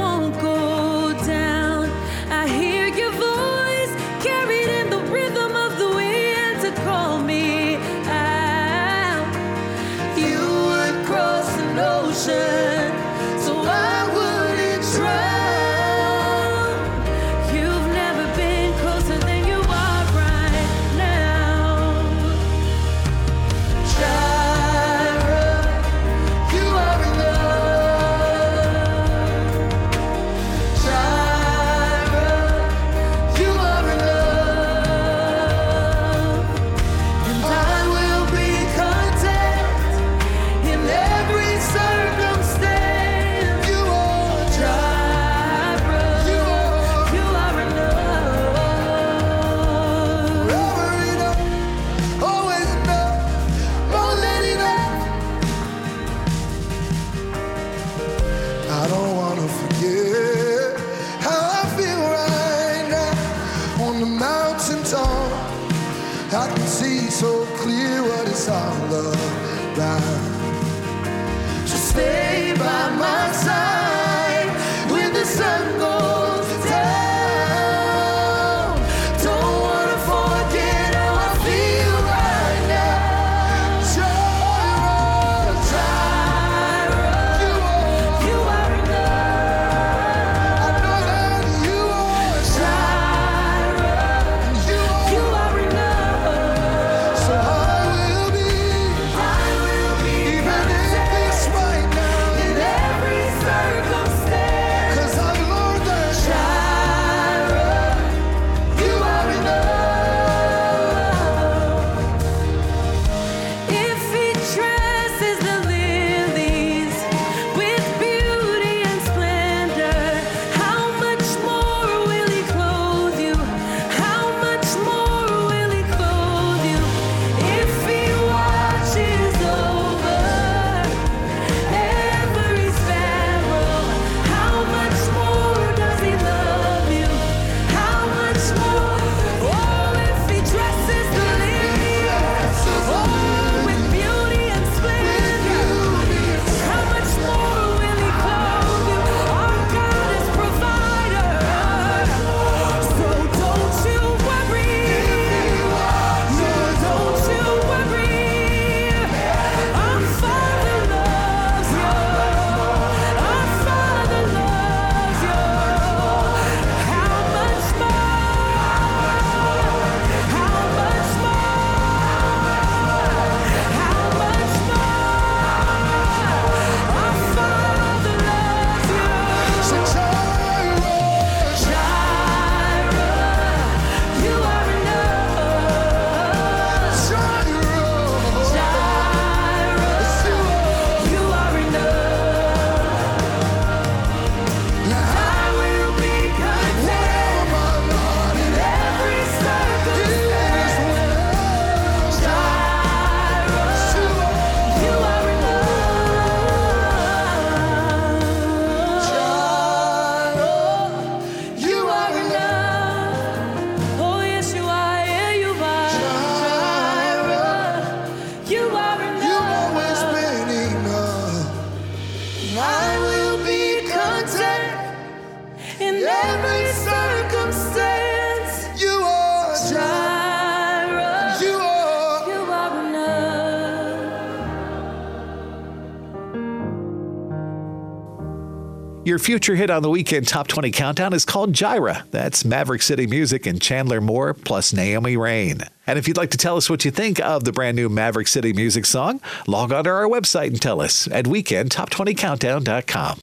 Your future hit on the weekend top 20 countdown is called Jireh. That's Maverick City Music and Chandler Moore plus Naomi Raine. And if you'd like to tell us what you think of the brand new Maverick City Music song, log on to our website and tell us at weekendtop20countdown.com.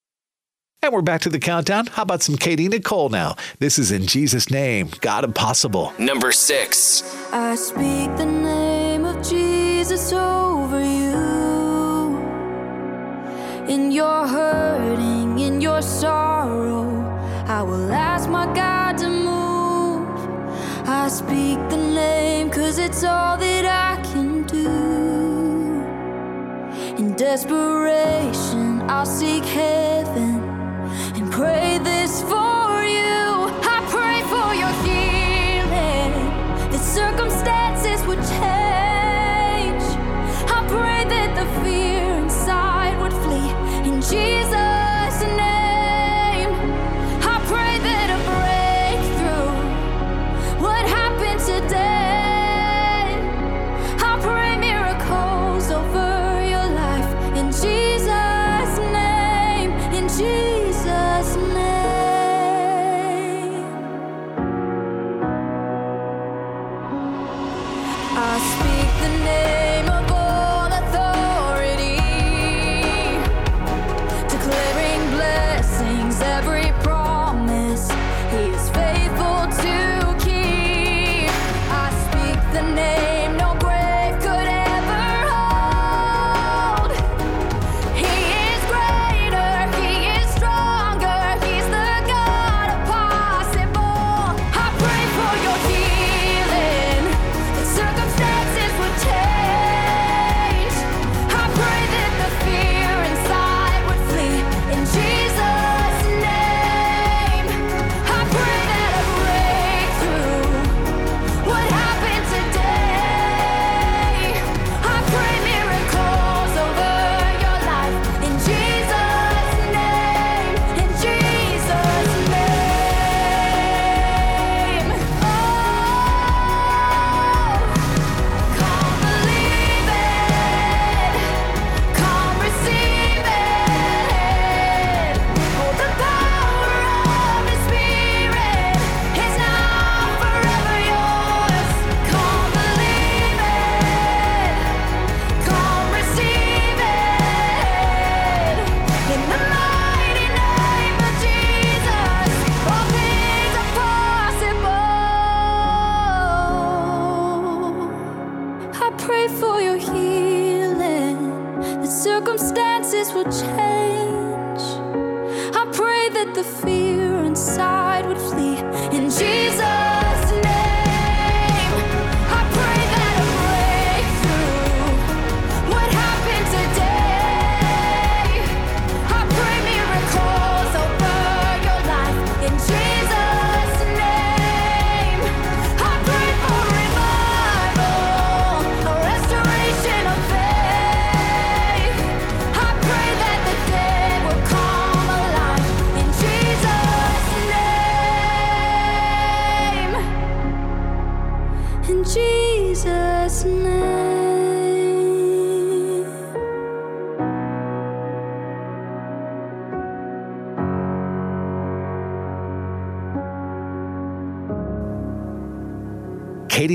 And we're back to the countdown. How about some Katy Nichole now? This is in Jesus' name, God of Possible. Number six. I speak the name of Jesus over you. In your hurting, in your sorrow, I will ask my God to move. I speak the name cause it's all that I can do. In desperation, I'll seek heaven and pray this for you.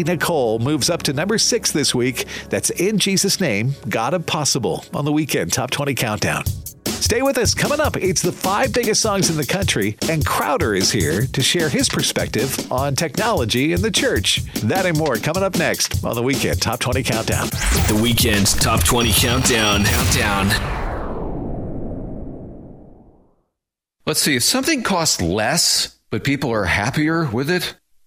Nichole moves up to number six this week. That's in Jesus' name, God of Possible on the weekend Top 20 Countdown. Stay with us. Coming up, it's the five biggest songs in the country, and Crowder is here to share his perspective on technology in the church. That and more coming up next on the weekend Top 20 Countdown. The weekend top 20 countdown. Countdown. Let's see. If something costs less, but people are happier with it,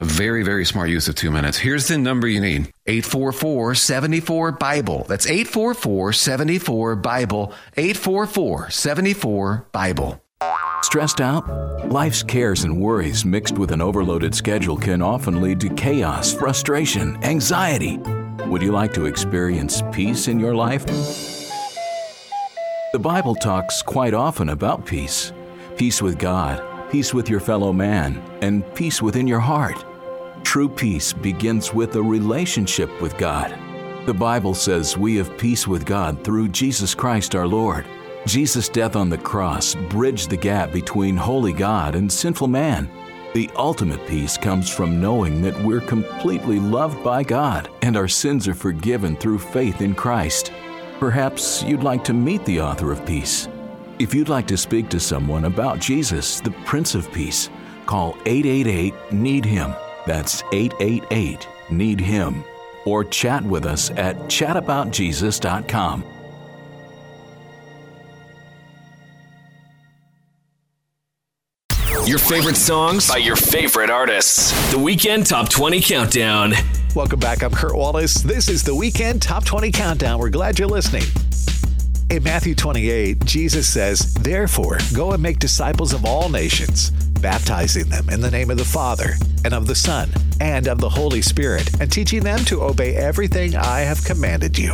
Very, very smart use of two minutes. Here's the number you need 844 74 Bible. That's 844 74 Bible. 844 74 Bible. Stressed out? Life's cares and worries mixed with an overloaded schedule can often lead to chaos, frustration, anxiety. Would you like to experience peace in your life? The Bible talks quite often about peace peace with God, peace with your fellow man, and peace within your heart. True peace begins with a relationship with God. The Bible says we have peace with God through Jesus Christ our Lord. Jesus' death on the cross bridged the gap between holy God and sinful man. The ultimate peace comes from knowing that we're completely loved by God and our sins are forgiven through faith in Christ. Perhaps you'd like to meet the author of peace. If you'd like to speak to someone about Jesus, the Prince of Peace, call 888 Need Him. That's 888 Need Him. Or chat with us at chataboutjesus.com. Your favorite songs by your favorite artists. The Weekend Top 20 Countdown. Welcome back. I'm Kurt Wallace. This is the Weekend Top 20 Countdown. We're glad you're listening. In Matthew 28, Jesus says, Therefore, go and make disciples of all nations, baptizing them in the name of the Father, and of the Son, and of the Holy Spirit, and teaching them to obey everything I have commanded you.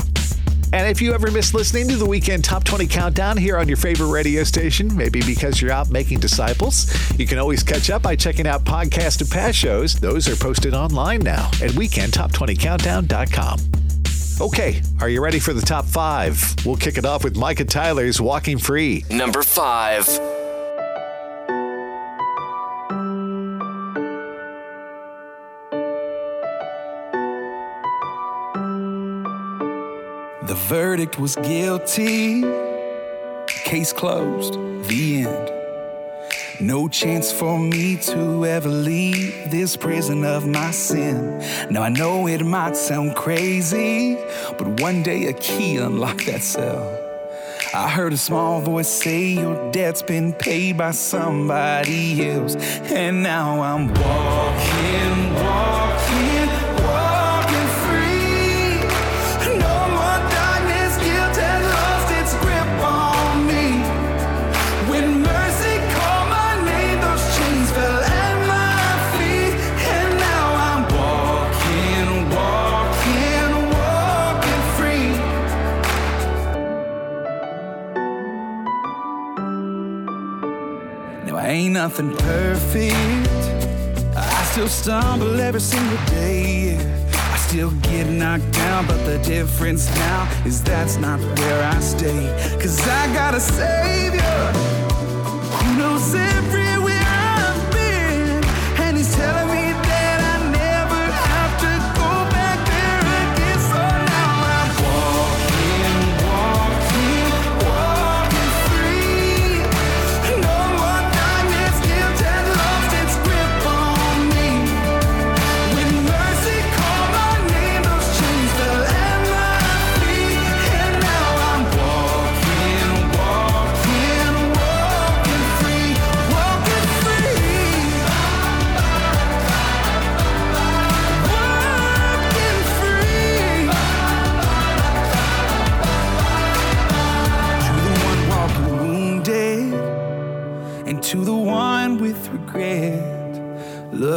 And if you ever miss listening to the Weekend Top 20 Countdown here on your favorite radio station, maybe because you're out making disciples, you can always catch up by checking out podcast and past shows. Those are posted online now at weekendtop20countdown.com. Okay, are you ready for the top five? We'll kick it off with Micah Tyler's Walking Free. Number five. The verdict was guilty. Case closed. The end. No chance for me to ever leave this prison of my sin. Now I know it might sound crazy, but one day a key unlocked that cell. I heard a small voice say your debt's been paid by somebody else, and now I'm walking, walking, nothing perfect. I still stumble every single day. I still get knocked down, but the difference now is that's not where I stay. Cause I got a savior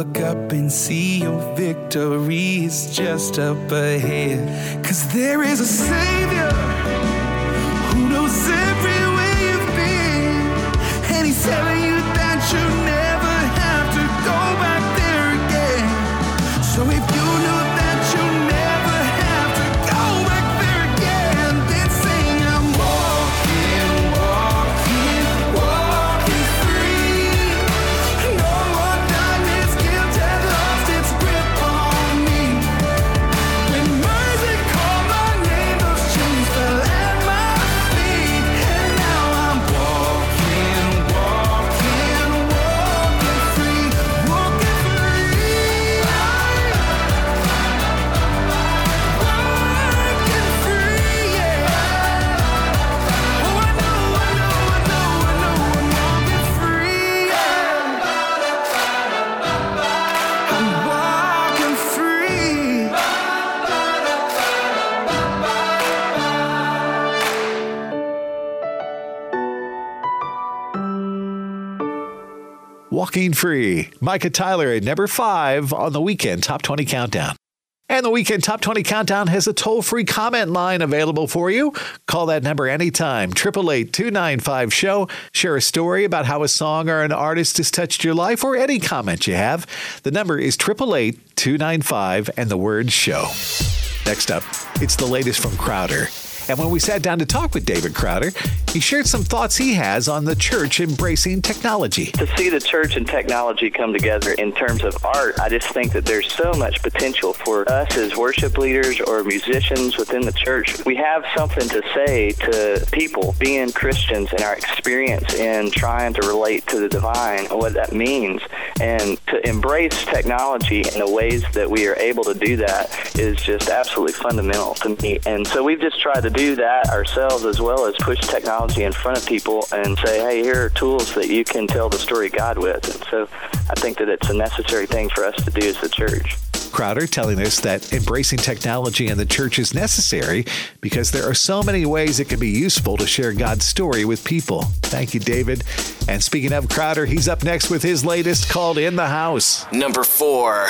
Look up and see your victory is just up ahead. Cause there is a Savior Walking Free. Micah Tyler at number five on the weekend Top 20 Countdown. And the Weekend Top 20 Countdown has a toll free comment line available for you. Call that number anytime 888 295 Show. Share a story about how a song or an artist has touched your life or any comment you have. The number is 888 295 and the word show. Next up, it's the latest from Crowder. And when we sat down to talk with David Crowder, he shared some thoughts he has on the church embracing technology. To see the church and technology come together in terms of art, I just think that there's so much potential for us as worship leaders or musicians within the church. We have something to say to people being Christians and our experience in trying to relate to the divine and what that means. And to embrace technology in the ways that we are able to do that is just absolutely fundamental to me. And so we've just tried to do that ourselves as well as push technology in front of people and say, hey, here are tools that you can tell the story of God with. And so I think that it's a necessary thing for us to do as a church. Crowder telling us that embracing technology in the church is necessary because there are so many ways it can be useful to share God's story with people. Thank you, David. And speaking of Crowder, he's up next with his latest called In the House. Number four.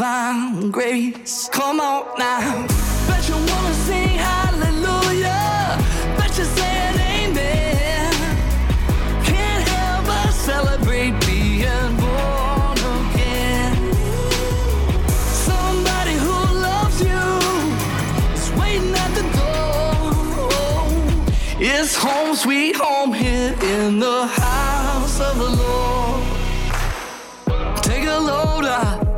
Find grace. Come on now, bet you wanna sing hallelujah, bet you saying amen. Can't help but celebrate being born again. Somebody who loves you is waiting at the door. It's home, sweet home here in the house of the Lord. Take a load up.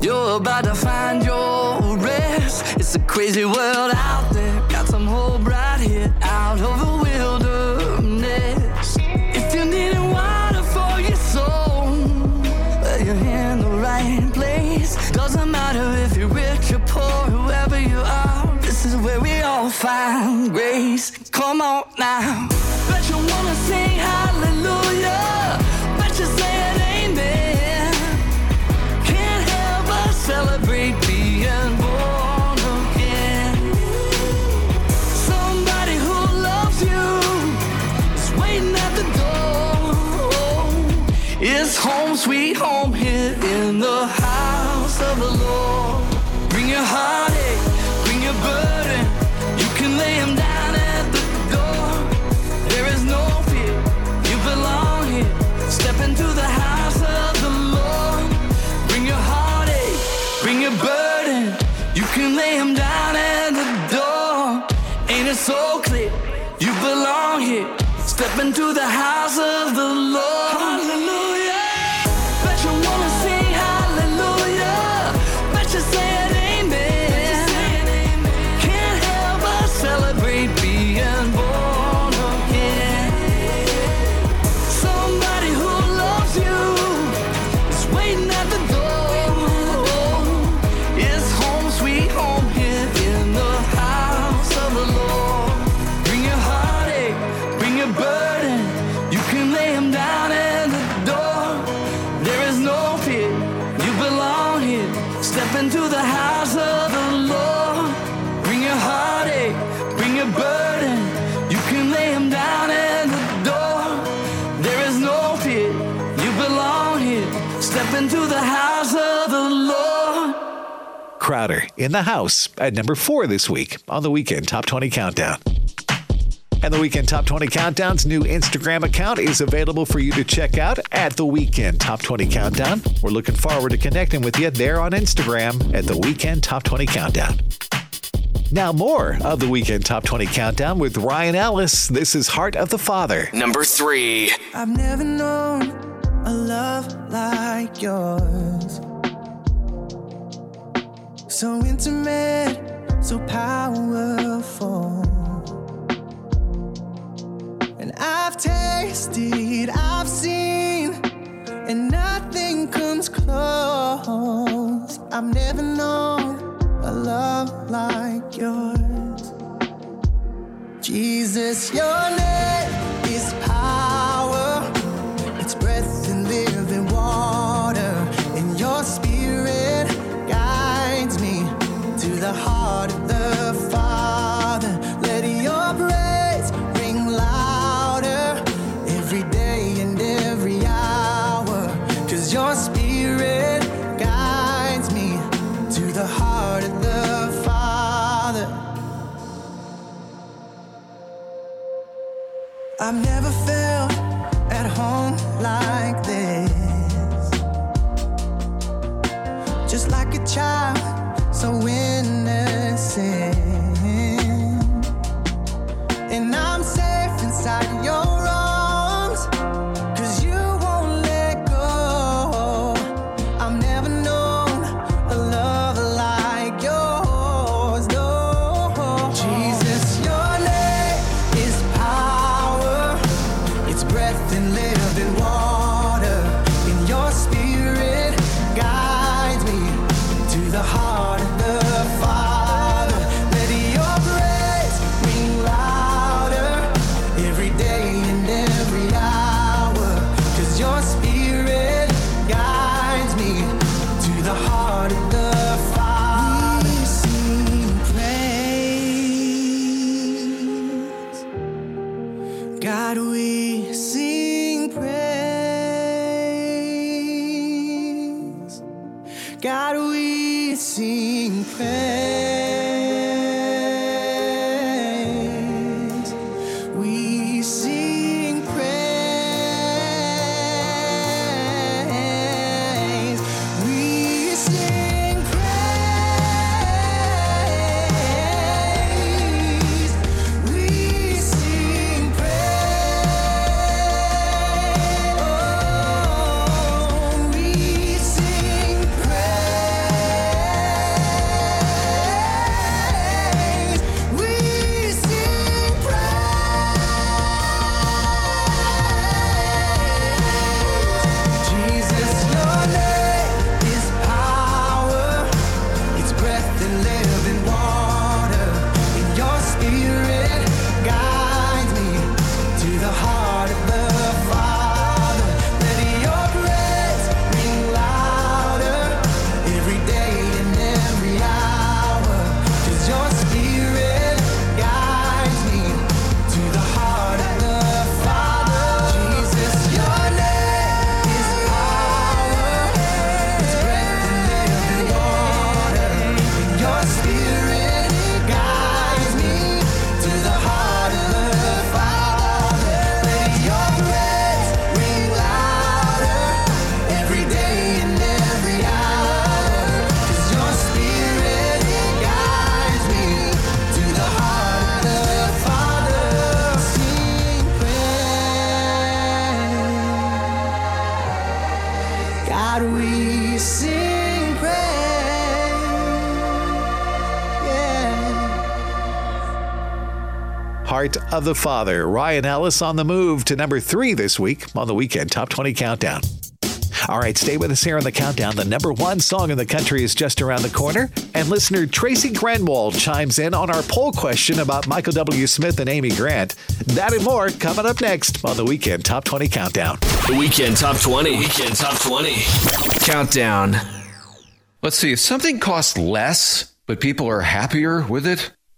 You're about to find your rest. It's a crazy world out there. Got some hope right here out of the wilderness. If you need water for your soul, well, you're in the right place. Doesn't matter if you're rich or poor, whoever you are. This is where we all find grace. Come on now. Bet you wanna sing hallelujah. Sweet home here in the house of the Lord. Bring your heartache, bring your burden. You can lay 'em down at the door. There is no fear, you belong here. Step into the house of the Lord. Bring your heartache, bring your burden. You can lay 'em down at the door. Ain't it so clear? You belong here. Step into the house of the Lord. Crowder in the house at number four this week on the Weekend Top 20 Countdown. And the Weekend Top 20 Countdown's new Instagram account is available for you to check out at the Weekend Top 20 Countdown. We're looking forward to connecting with you there on Instagram at the Weekend Top 20 Countdown. Now, more of the Weekend Top 20 Countdown with Ryan Ellis. This is Heart of the Father. Number three. I've never known a love like yours so intimate, so powerful. And I've tasted, I've seen, and nothing comes close. I've never known a love like yours. Jesus, your name is power, it's breath and living water. The heart of the Father. Let your praise ring louder every day and every hour. Cause your spirit guides me to the heart of the Father. I've of the Father. Ryan Ellis on the move to number three this week on the weekend Top 20 Countdown. All right, stay with us here on the countdown. The number one song in the country is just around the corner. And listener Tracy Grenwald chimes in on our poll question about Michael W. Smith and Amy Grant. That and more coming up next on the weekend Top 20 Countdown. The Weekend Top 20. Weekend Top 20. Countdown. Let's see. If something costs less, but people are happier with it,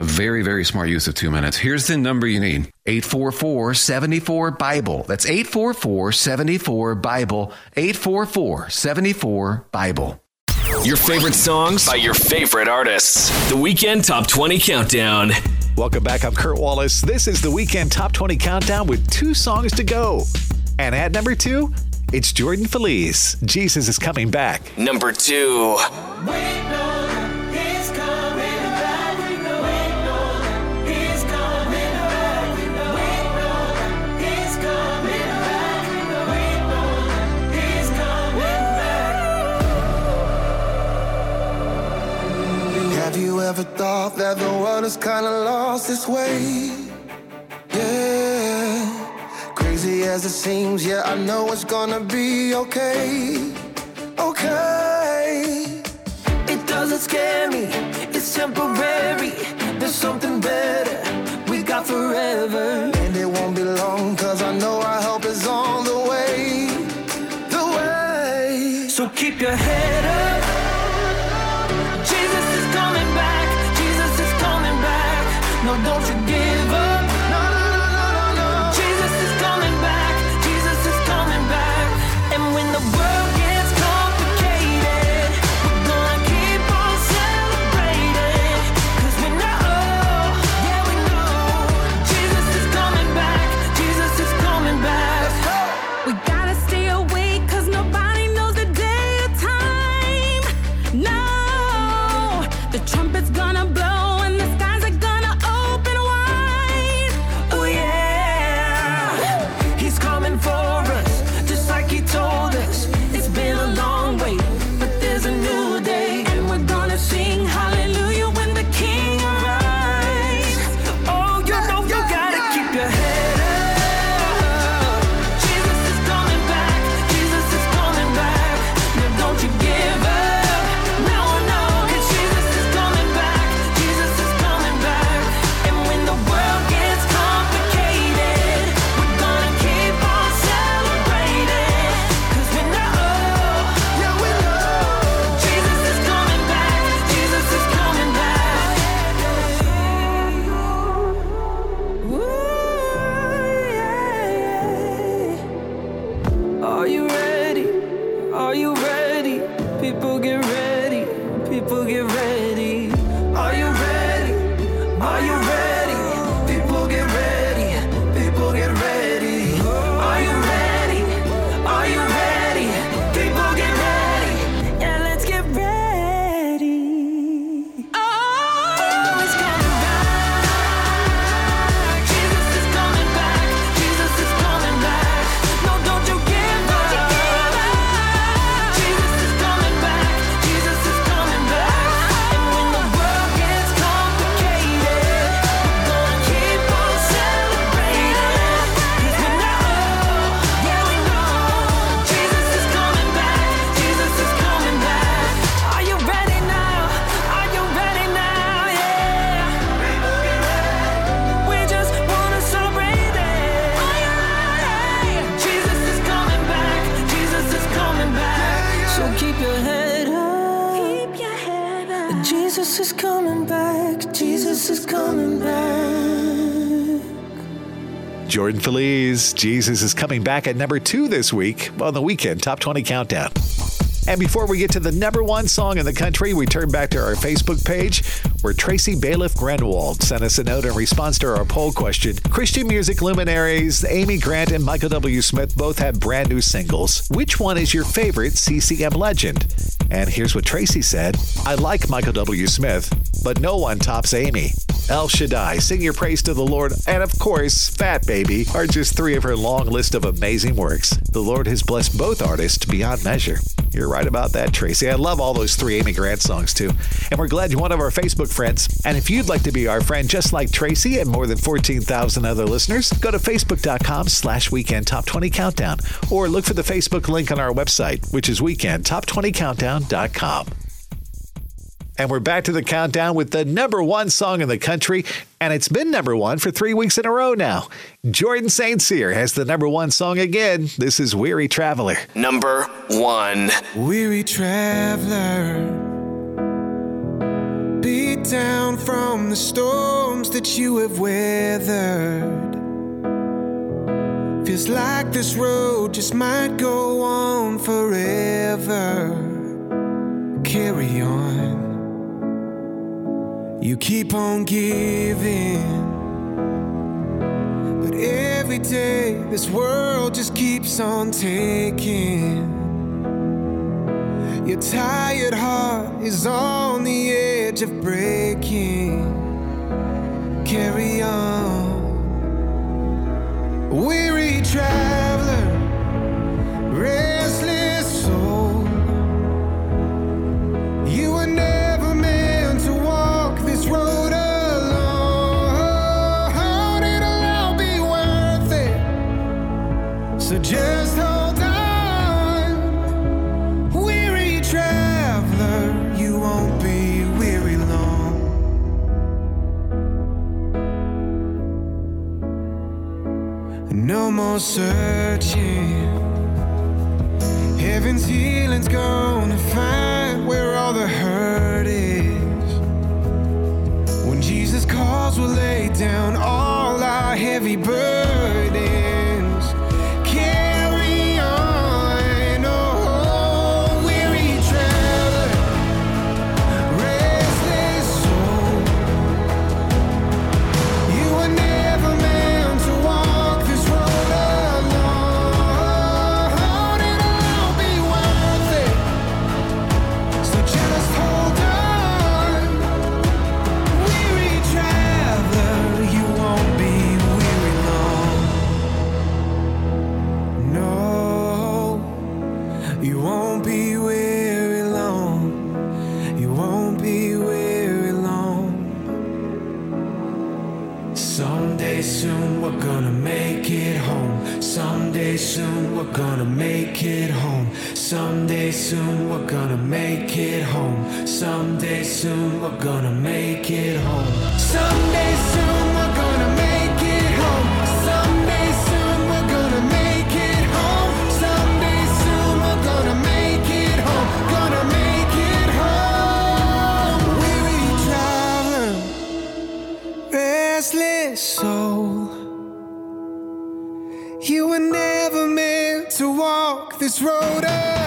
A very, very smart use of two minutes. Here's the number you need 844 74 Bible. That's 844 74 Bible. 844 74 Bible. Your favorite songs by your favorite artists. The Weekend Top 20 Countdown. Welcome back. I'm Kurt Wallace. This is the Weekend Top 20 Countdown with two songs to go. And at number two, it's Jordan Feliz. Jesus is coming back. Number two. Have you ever thought that the world is kinda lost this way? Yeah. Crazy as it seems, yeah, I know it's gonna be okay. Okay. It doesn't scare me, it's temporary. There's something better we got forever. Jordan Feliz, Jesus is coming back at number two this week on the weekend Top 20 Countdown. And before we get to the number one song in the country, we turn back to our Facebook page where Tracy Bailiff Grenwald sent us a note in response to our poll question. Christian music luminaries Amy Grant and Michael W. Smith both have brand new singles. Which one is your favorite CCM legend? And here's what Tracy said I like Michael W. Smith, but no one tops Amy. El Shaddai, Sing Your Praise to the Lord, and of course, Fat Baby are just three of her long list of amazing works. The Lord has blessed both artists beyond measure. You're right about that, Tracy. I love all those three Amy Grant songs too. And we're glad you're one of our Facebook friends. And if you'd like to be our friend just like Tracy and more than 14,000 other listeners, go to facebook.com slash weekend top 20 countdown or look for the Facebook link on our website, which is weekendtop20countdown.com. And we're back to the countdown with the number one song in the country, and it's been number one for three weeks in a row now. Jordan St. Cyr has the number one song again. This is Weary Traveler. Number one. Weary traveler, beat down from the storms that you have weathered. Feels like this road just might go on forever. carry on. You keep on giving. But every day, this world just keeps on taking. Your tired heart is on the edge of breaking. Carry on. Weary traveler, restless soul. No more searching. Heaven's healing's gonna find where all the hurt is. When Jesus calls, we'll lay down all our heavy burdens. You won't be weary long. You won't be weary long. Someday soon we're gonna make it home. Someday soon we're gonna make it home. Someday soon we're gonna make it home. Someday soon we're gonna make it home. Someday this road alone.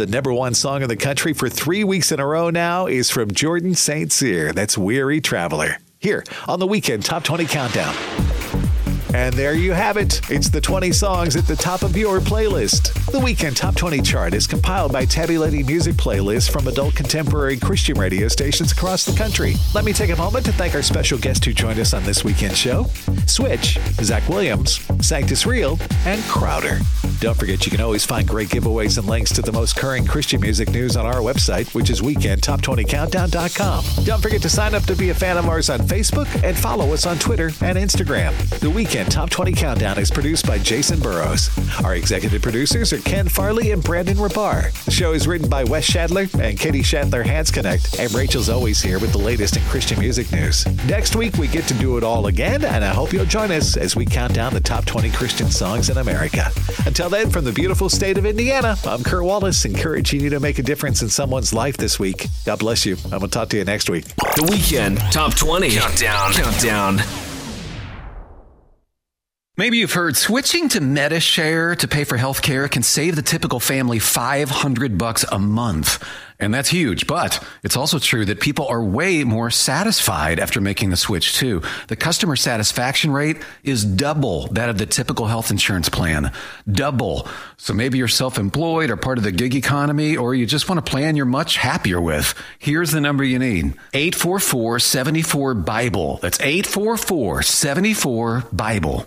The number one song in the country for three weeks in a row now is from Jordan St. Cyr. That's Weary Traveler. Here on the weekend Top 20 Countdown. And there you have it. It's the 20 songs at the top of your playlist. The Weekend Top 20 chart is compiled by Tabulating Music Playlists from adult contemporary Christian radio stations across the country. Let me take a moment to thank our special guest who joined us on this weekend show Switch, Zach Williams, Sanctus Real, and Crowder. Don't forget you can always find great giveaways and links to the most current Christian music news on our website, which is weekendtop20countdown.com. Don't forget to sign up to be a fan of ours on Facebook and follow us on Twitter and Instagram. The Weekend Top 20 Countdown is produced by Jason Burrows. Our executive producers are Ken Farley and Brandon Rabar. The show is written by Wes Shadler and Katie Shatler Hands Connect, and Rachel's always here with the latest in Christian music news. Next week, we get to do it all again, and I hope you'll join us as we count down the top 20 Christian songs in America. Until then, from the beautiful state of Indiana, I'm Kurt Wallace, encouraging you to make a difference in someone's life this week. God bless you. I'm going to talk to you next week. The Weekend Top 20 Countdown. Countdown. Maybe you've heard switching to MediShare to pay for health care can save the typical family 500 bucks a month. And that's huge, but it's also true that people are way more satisfied after making the switch too. The customer satisfaction rate is double that of the typical health insurance plan. Double. So maybe you're self-employed or part of the gig economy or you just want a plan you're much happier with. Here's the number you need. 844-74-BIBLE. That's 844-74-BIBLE.